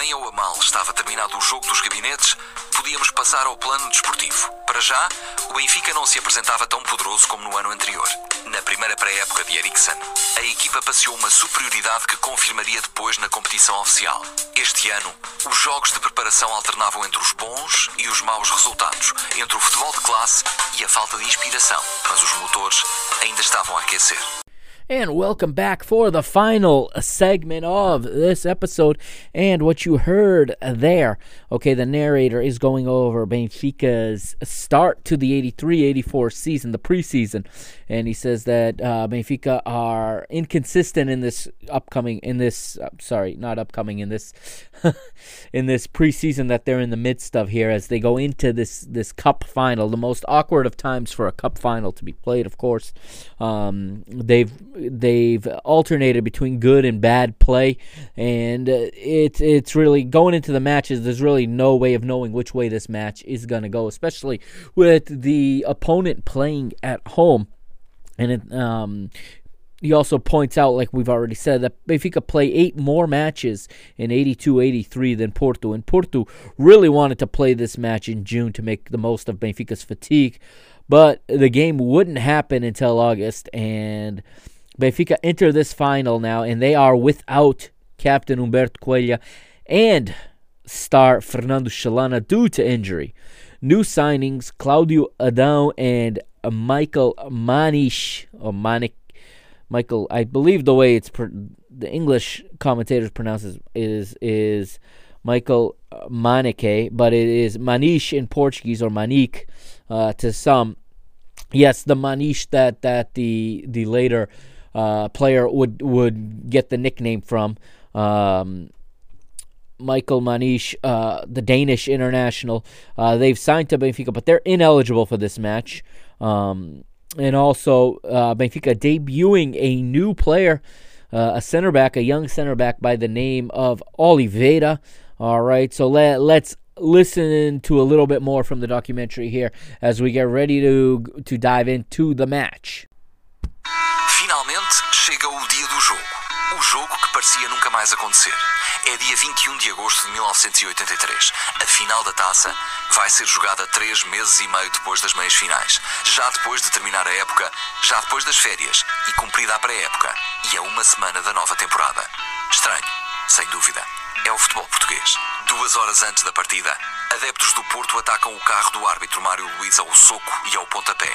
Bem ou a mal estava terminado o jogo dos gabinetes, podíamos passar ao plano desportivo. Para já, o Benfica não se apresentava tão poderoso como no ano anterior. Na primeira pré-época de Eriksen, a equipa passeou uma superioridade que confirmaria depois na competição oficial. Este ano, os jogos de preparação alternavam entre os bons e os maus resultados, entre o futebol de classe e a falta de inspiração, mas os motores ainda estavam a aquecer. And welcome back for the final segment of this episode. And what you heard there, okay, the narrator is going over Benfica's start to the 83 84 season, the preseason. And he says that uh, Benfica are inconsistent in this upcoming, in this, uh, sorry, not upcoming, in this. in this preseason that they're in the midst of here as they go into this this cup final the most awkward of times for a cup final to be played of course um, they've they've alternated between good and bad play, and uh, it's it's really going into the matches. There's really no way of knowing which way this match is going to go, especially with the opponent playing at home. And it, um, he also points out, like we've already said, that Benfica play eight more matches in 82 83 than Porto. And Porto really wanted to play this match in June to make the most of Benfica's fatigue. But the game wouldn't happen until August. And Benfica enter this final now, and they are without captain Humberto Coelho and star Fernando Chalana due to injury. New signings Claudio Adão and Michael Manish, or Manik. Michael, I believe the way it's pr- the English commentators pronounce is is Michael Manike, but it is Manish in Portuguese or Manik uh, to some. Yes, the Manish that that the the later uh, player would would get the nickname from. Um, Michael Manish, uh, the Danish international. Uh, they've signed to Benfica, but they're ineligible for this match. Um, and also, uh, Benfica debuting a new player, uh, a center back, a young center back by the name of Oliveira. All right, so let, let's listen to a little bit more from the documentary here as we get ready to to dive into the match. Chega o dia parecia nunca mais acontecer. É dia 21 de agosto de 1983. A final da taça vai ser jogada três meses e meio depois das meias finais. Já depois de terminar a época, já depois das férias e cumprida a pré-época. E a uma semana da nova temporada. Estranho, sem dúvida. É o futebol português. Duas horas antes da partida, adeptos do Porto atacam o carro do árbitro Mário Luís ao soco e ao pontapé.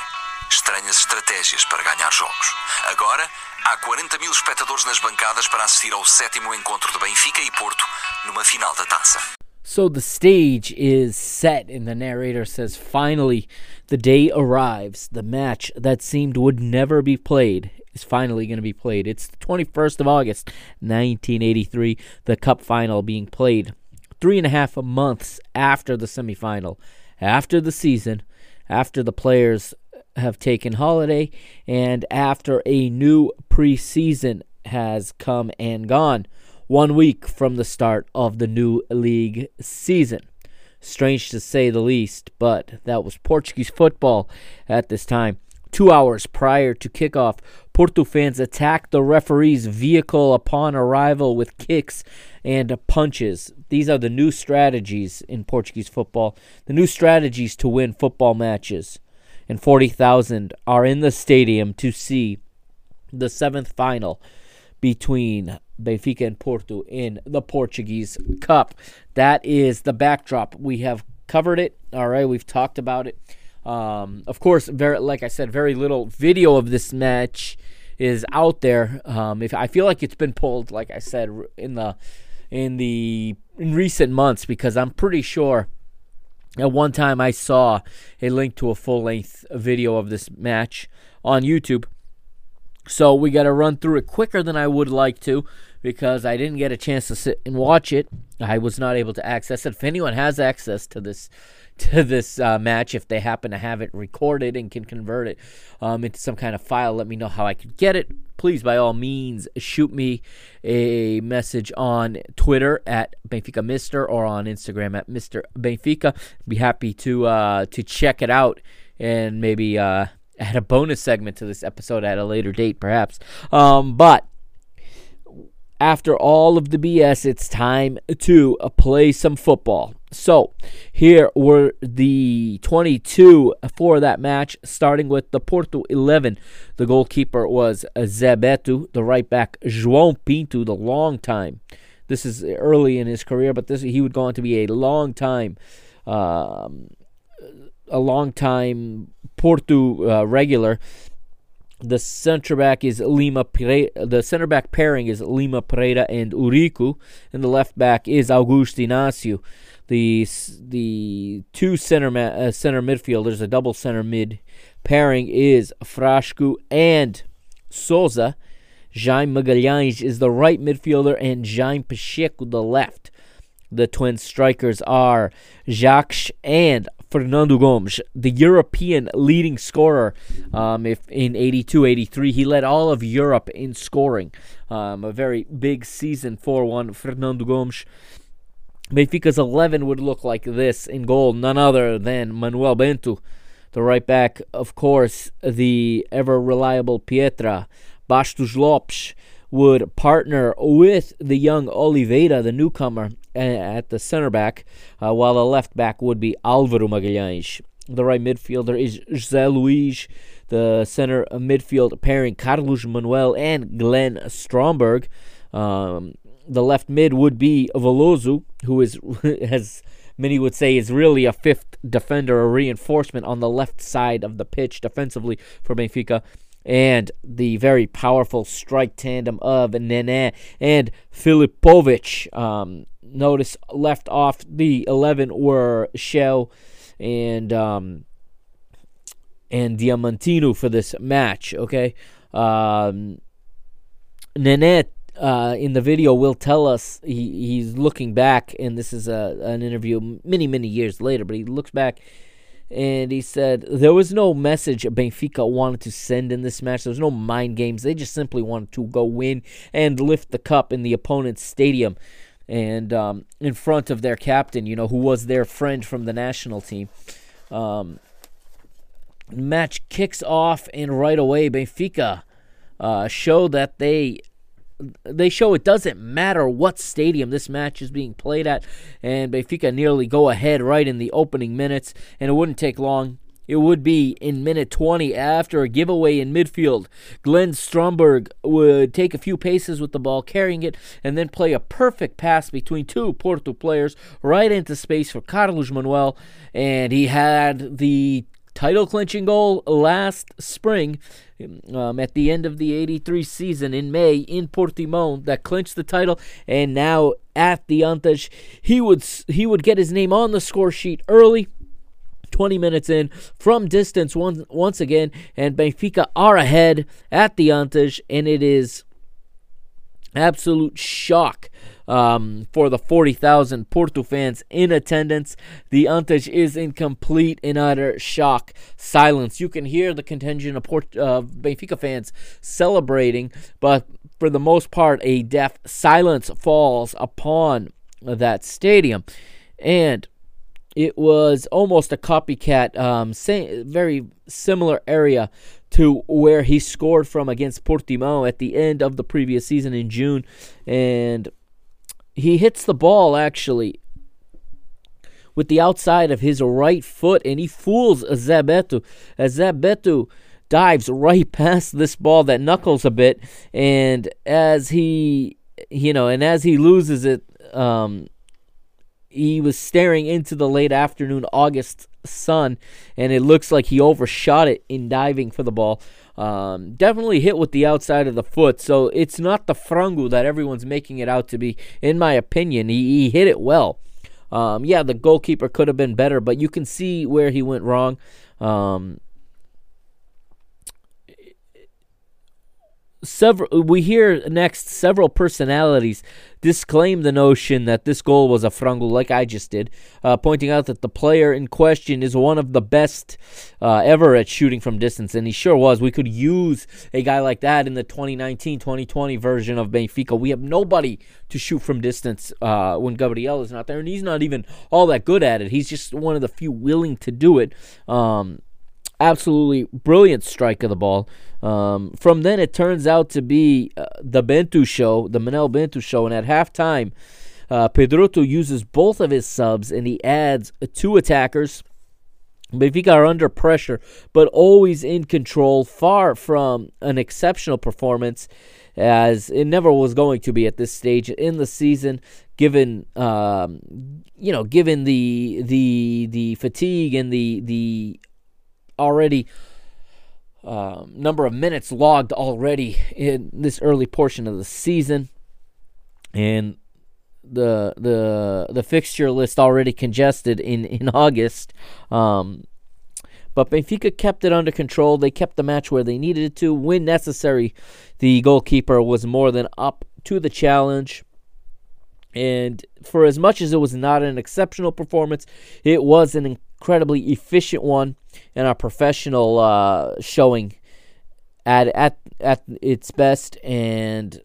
Estranhas estratégias para ganhar jogos. Agora, há 40 mil espectadores nas bancadas para assistir ao sétimo encontro de Benfica e Porto numa final da taça. So the stage is set, and the narrator says, Finally, the day arrives. The match that seemed would never be played is finally going to be played. It's the 21st of August, 1983, the Cup final being played three and a half months after the semifinal, after the season, after the players have taken holiday, and after a new preseason has come and gone one week from the start of the new league season. Strange to say the least, but that was Portuguese football at this time. Two hours prior to kickoff, Porto fans attacked the referee's vehicle upon arrival with kicks and punches. These are the new strategies in Portuguese football, the new strategies to win football matches. And 40,000 are in the stadium to see the seventh final between Benfica and Porto in the Portuguese Cup. That is the backdrop. We have covered it. All right, we've talked about it. Um, of course, very like I said, very little video of this match is out there. Um, if I feel like it's been pulled, like I said in the in the in recent months, because I'm pretty sure at one time I saw a link to a full length video of this match on YouTube. So we got to run through it quicker than I would like to because I didn't get a chance to sit and watch it. I was not able to access it. If anyone has access to this to this uh, match, if they happen to have it recorded and can convert it um, into some kind of file, let me know how I could get it. Please, by all means, shoot me a message on Twitter at Benfica Mister or on Instagram at Mister Benfica. Be happy to uh, to check it out and maybe uh, add a bonus segment to this episode at a later date, perhaps. Um, but after all of the BS, it's time to play some football. So, here were the 22 for that match, starting with the Porto 11. The goalkeeper was Zé Beto, the right back João Pinto, the long time. This is early in his career, but this he would go on to be a long time, um, a long time Porto uh, regular. The center back is Lima. The center back pairing is Lima Pereira and Eurico, and the left back is Augusto Inácio. The the two center ma- uh, center midfielders, a double center mid pairing is Frasco and Souza. Jaime Magalhães is the right midfielder, and Jaime Pacheco the left. The twin strikers are Jacques and Fernando Gomes, the European leading scorer. Um, if in 82 83, he led all of Europe in scoring. Um, a very big season for one, Fernando Gomes. Benfica's 11 would look like this in goal, none other than Manuel Bento. The right back, of course, the ever reliable Pietra. Bastos Lopes would partner with the young Oliveira, the newcomer, at the center back, uh, while the left back would be Alvaro Magalhães. The right midfielder is José Luís. The center midfield pairing Carlos Manuel and Glenn Stromberg. Um, the left mid would be Veloso, who is has many would say is really a fifth defender, a reinforcement on the left side of the pitch defensively for Benfica. And the very powerful strike tandem of Nene and Filipovic. Um, notice left off the 11 were Sheu and um, and Diamantino for this match. Okay, um, uh, in the video will tell us he, he's looking back, and this is a, an interview many many years later, but he looks back. And he said there was no message Benfica wanted to send in this match. There was no mind games. They just simply wanted to go win and lift the cup in the opponent's stadium and um, in front of their captain, you know, who was their friend from the national team. Um, match kicks off, and right away, Benfica uh, show that they they show it doesn't matter what stadium this match is being played at, and Benfica nearly go ahead right in the opening minutes, and it wouldn't take long. It would be in minute 20 after a giveaway in midfield. Glenn Stromberg would take a few paces with the ball, carrying it, and then play a perfect pass between two Porto players right into space for Carlos Manuel. And he had the title clinching goal last spring um, at the end of the 83 season in May in Portimão that clinched the title and now at the Antas he would he would get his name on the score sheet early 20 minutes in from distance once, once again, and Benfica are ahead at the Antas, and it is absolute shock um, for the 40,000 Porto fans in attendance. The Antas is in complete and utter shock silence. You can hear the contingent of Port, uh, Benfica fans celebrating, but for the most part, a deaf silence falls upon that stadium. And it was almost a copycat, um, same, very similar area to where he scored from against Portimão at the end of the previous season in June, and he hits the ball actually with the outside of his right foot, and he fools Zé Beto as Zé dives right past this ball that knuckles a bit, and as he, you know, and as he loses it. Um, he was staring into the late afternoon August sun, and it looks like he overshot it in diving for the ball. Um, definitely hit with the outside of the foot, so it's not the frango that everyone's making it out to be. In my opinion, he, he hit it well. Um, yeah, the goalkeeper could have been better, but you can see where he went wrong. Um, several we hear next several personalities disclaim the notion that this goal was a frango like I just did, uh, pointing out that the player in question is one of the best uh, ever at shooting from distance, and he sure was. We could use a guy like that in the 2019-2020 version of Benfica. We have nobody to shoot from distance uh, when Gabriel is not there, and he's not even all that good at it. He's just one of the few willing to do it. Um, absolutely brilliant strike of the ball. Um, from then, it turns out to be uh, the Bento show, the Manel Bento show, and at halftime, uh, Pedroto uses both of his subs and he adds two attackers. Benfica are under pressure, but always in control, far from an exceptional performance, as it never was going to be at this stage in the season. Given, um, you know, given the the the fatigue and the the already um, number of minutes logged already in this early portion of the season, and the the the fixture list already congested in in August. Um, but Benfica kept it under control. They kept the match where they needed it to. When necessary, the goalkeeper was more than up to the challenge. And for as much as it was not an exceptional performance, it was an incredibly efficient one and a professional uh, showing at at at its best. And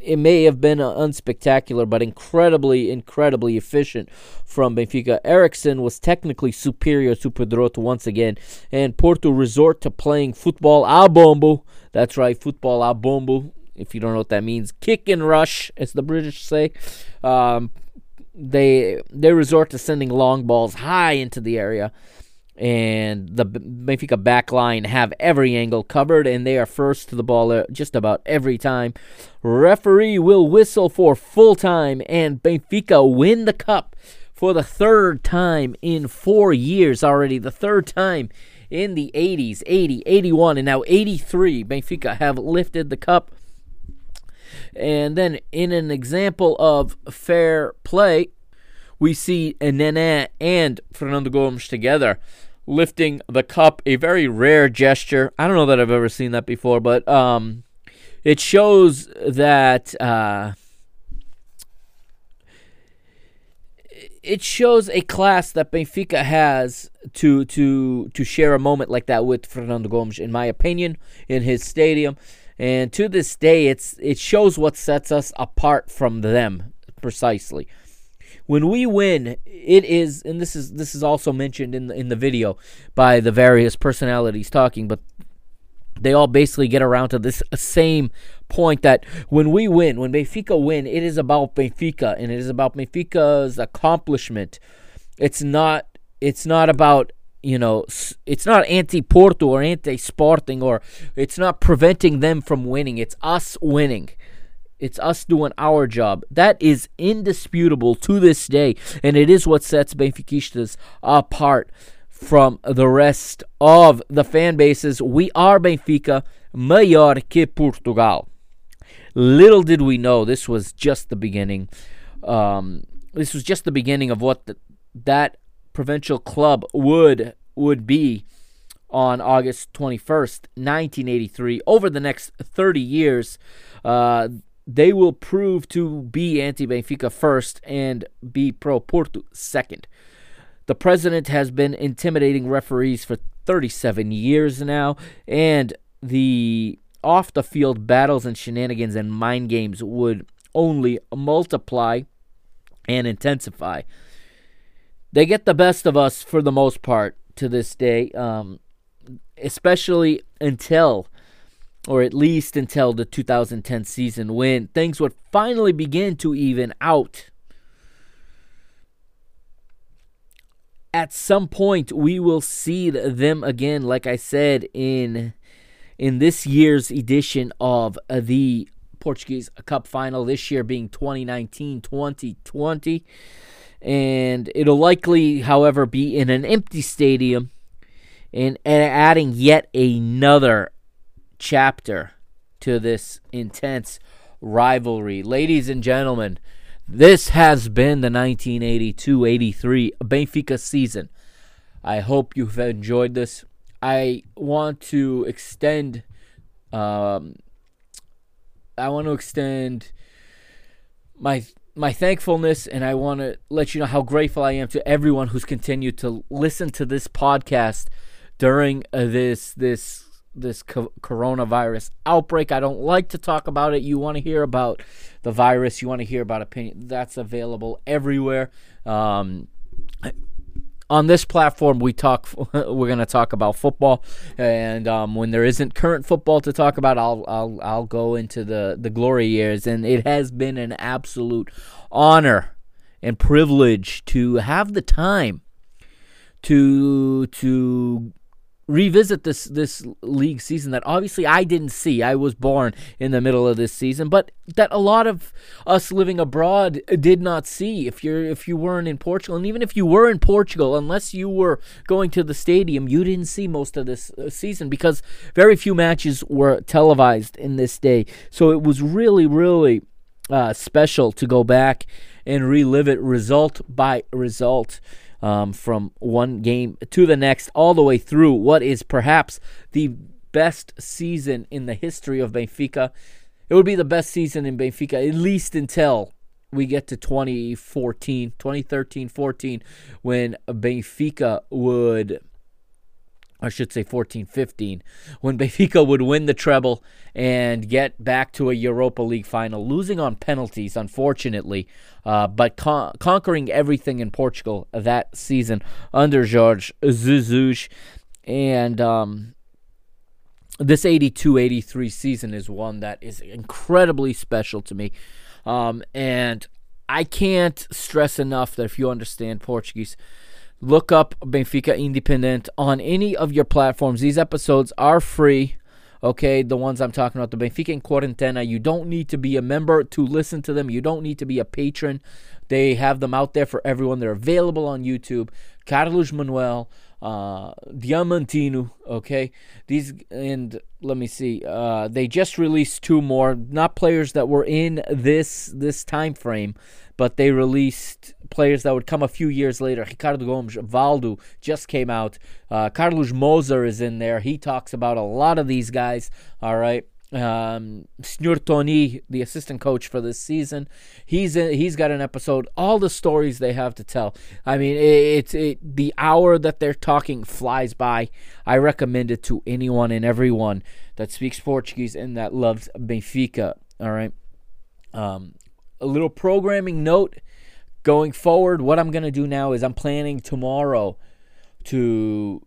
it may have been unspectacular, but incredibly, incredibly efficient from Benfica. Eriksson was technically superior to Pedroto once again, and Porto resort to playing football a bombo. That's right, football a bombo. If you don't know what that means, kick and rush, as the British say. Um, they they resort to sending long balls high into the area, and the Benfica back line have every angle covered, and they are first to the ball uh, just about every time. Referee will whistle for full time, and Benfica win the cup for the third time in four years already. The third time in the 80s, 80, 81, and now 83. Benfica have lifted the cup. And then, in an example of fair play, we see Nene and Fernando Gomes together lifting the cup, a very rare gesture. I don't know that I've ever seen that before, but um, it shows that uh, it shows a class that Benfica has to to to share a moment like that with Fernando Gomes, in my opinion, in his stadium. And to this day, it's it shows what sets us apart from them precisely when we win, it is, and this is this is also mentioned in the in the video by the various personalities talking, but they all basically get around to this same point that when we win, when Benfica win, it is about Benfica and it is about Benfica's accomplishment. It's not it's not about you know it's not anti Porto or anti Sporting or it's not preventing them from winning. It's us winning. It's us doing our job. That is indisputable to this day, and it is what sets Benfiquistas apart from the rest of the fan bases. We are Benfica, maior que Portugal. Little did we know this was just the beginning. Um, this was just the beginning of what the, that provincial club would would be on August 21st, 1983. Over the next 30 years, uh, they will prove to be anti Benfica first and be pro Porto second. The president has been intimidating referees for 37 years now, and the off the field battles and shenanigans and mind games would only multiply and intensify. They get the best of us for the most part to this day, um, especially until, or at least until the 2010 season when things would finally begin to even out. At some point, we will see them again, like I said in in this year's edition of the Portuguese Cup final, this year being 2019 2020. And it'll likely, however, be in an empty stadium and, and adding yet another chapter to this intense rivalry. Ladies and gentlemen, this has been the 1982 83 Benfica season. I hope you've enjoyed this. I want to extend um, I want to extend my my thankfulness and I want to let you know how grateful I am to everyone who's continued to listen to this podcast during uh, this this this co- coronavirus outbreak. I don't like to talk about it. You want to hear about the virus, you want to hear about opinion. That's available everywhere. Um, on this platform we talk we're going to talk about football. And um, when there isn't current football to talk about I'll, I'll I'll go into the the glory years. And it has been an absolute honor and privilege to have the time to to revisit this this league season that obviously I didn't see. I was born in the middle of this season, but that a lot of us living abroad did not see. If you're if you weren't in Portugal, and even if you were in Portugal, unless you were going to the stadium, you didn't see most of this uh, season because very few matches were televised in this day. So it was really really uh, special to go back and relive it result by result um, from one game to the next, all the way through what is perhaps the best season in the history of Benfica. It would be the best season in Benfica, at least until we get to 2014, 2013 14, when Benfica would. I should say 14 15, when Benfica would win the treble and get back to a Europa League final, losing on penalties, unfortunately, uh, but con- conquering everything in Portugal that season under Jorge Jesus. And um, this 82 83 season is one that is incredibly special to me. Um, and I can't stress enough that if you understand Portuguese, look up Benfica Independent on any of your platforms. These episodes are free. Okay, the ones I'm talking about, the Benfica in Quarantena. You don't need to be a member to listen to them. You don't need to be a patron. They have them out there for everyone. They're available on YouTube. Carlos Manuel, uh, Diamantino. Okay, these and let me see. Uh, they just released two more, not players that were in this this time frame, but they released players that would come a few years later. Ricardo Gomes, Valdo just came out. Uh, Carlos Mozer is in there. He talks about a lot of these guys. All right. Um, Toni, the assistant coach for this season, he's in, he's got an episode. All the stories they have to tell. I mean, it, it's it, the hour that they're talking flies by. I recommend it to anyone and everyone that speaks Portuguese and that loves Benfica. All right. Um, a little programming note going forward. What I'm gonna do now is I'm planning tomorrow to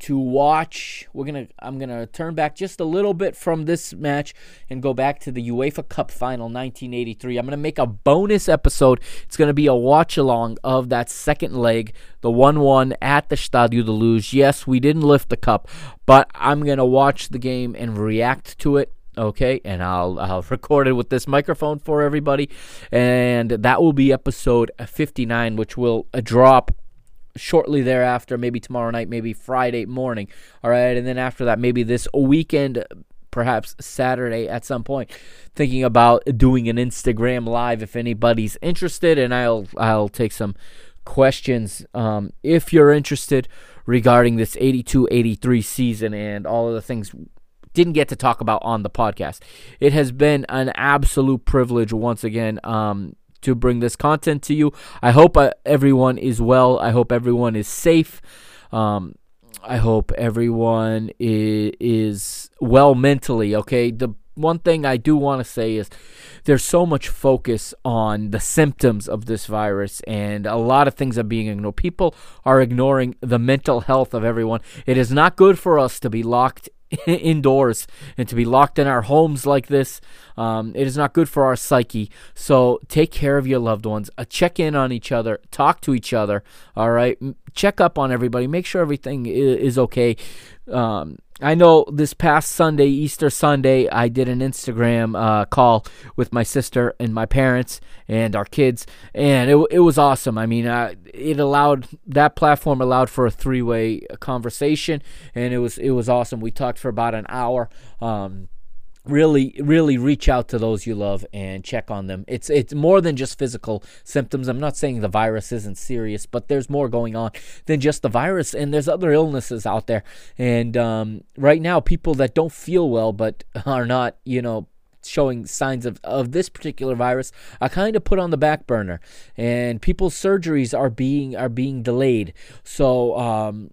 to watch. We're gonna I'm gonna turn back just a little bit from this match and go back to the UEFA Cup final 1983. I'm gonna make a bonus episode. It's gonna be a watch along of that second leg, the 1-1 at the Stadio de Luz. Yes, we didn't lift the cup, but I'm gonna watch the game and react to it okay and I'll I'll record it with this microphone for everybody. And that will be episode 59 which will drop shortly thereafter maybe tomorrow night maybe Friday morning. All right and then after that maybe this weekend perhaps Saturday at some point. Thinking about doing an Instagram live if anybody's interested and I'll I'll take some questions um, if you're interested regarding this 82-83 season and all of the things didn't get to talk about on the podcast. It has been an absolute privilege once again um, to bring this content to you. I hope uh, everyone is well. I hope everyone is safe. Um, I hope everyone is, is well mentally. Okay, the one thing I do want to say is there's so much focus on the symptoms of this virus, and a lot of things are being ignored. People are ignoring the mental health of everyone. It is not good for us to be locked indoors and to be locked in our homes like this. Um, it is not good for our psyche. So take care of your loved ones. Uh, check in on each other. Talk to each other. All right. Check up on everybody. Make sure everything is, okay. Um, I know this past Sunday, Easter Sunday, I did an Instagram uh, call with my sister and my parents and our kids, and it, it was awesome. I mean, uh, it allowed that platform allowed for a three way conversation, and it was it was awesome. We talked for about an hour. Um, really really reach out to those you love and check on them. It's it's more than just physical symptoms. I'm not saying the virus isn't serious but there's more going on than just the virus and there's other illnesses out there. And um, right now people that don't feel well but are not you know showing signs of, of this particular virus are kind of put on the back burner. And people's surgeries are being are being delayed. So um,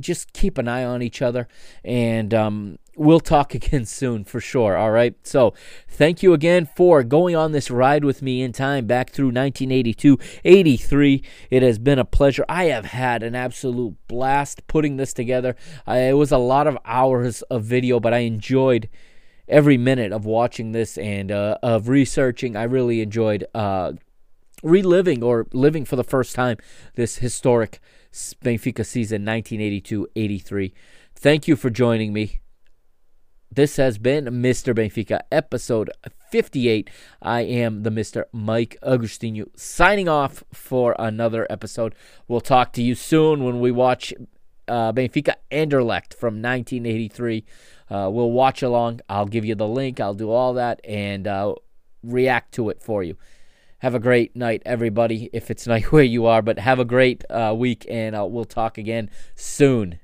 just keep an eye on each other and um, we'll talk again soon for sure. All right. So thank you again for going on this ride with me in time back through 1982 83. It has been a pleasure. I have had an absolute blast putting this together. I, it was a lot of hours of video, but I enjoyed every minute of watching this and uh, of researching. I really enjoyed uh, reliving or living for the first time this historic Benfica season 1982 83. Thank you for joining me. This has been Mr. Benfica, episode 58. I am the Mr. Mike Agustino signing off for another episode. We'll talk to you soon when we watch uh, Benfica Anderlecht from 1983. Uh, we'll watch along. I'll give you the link. I'll do all that and uh, react to it for you. Have a great night, everybody, if it's night where you are, but have a great uh, week, and uh, we'll talk again soon.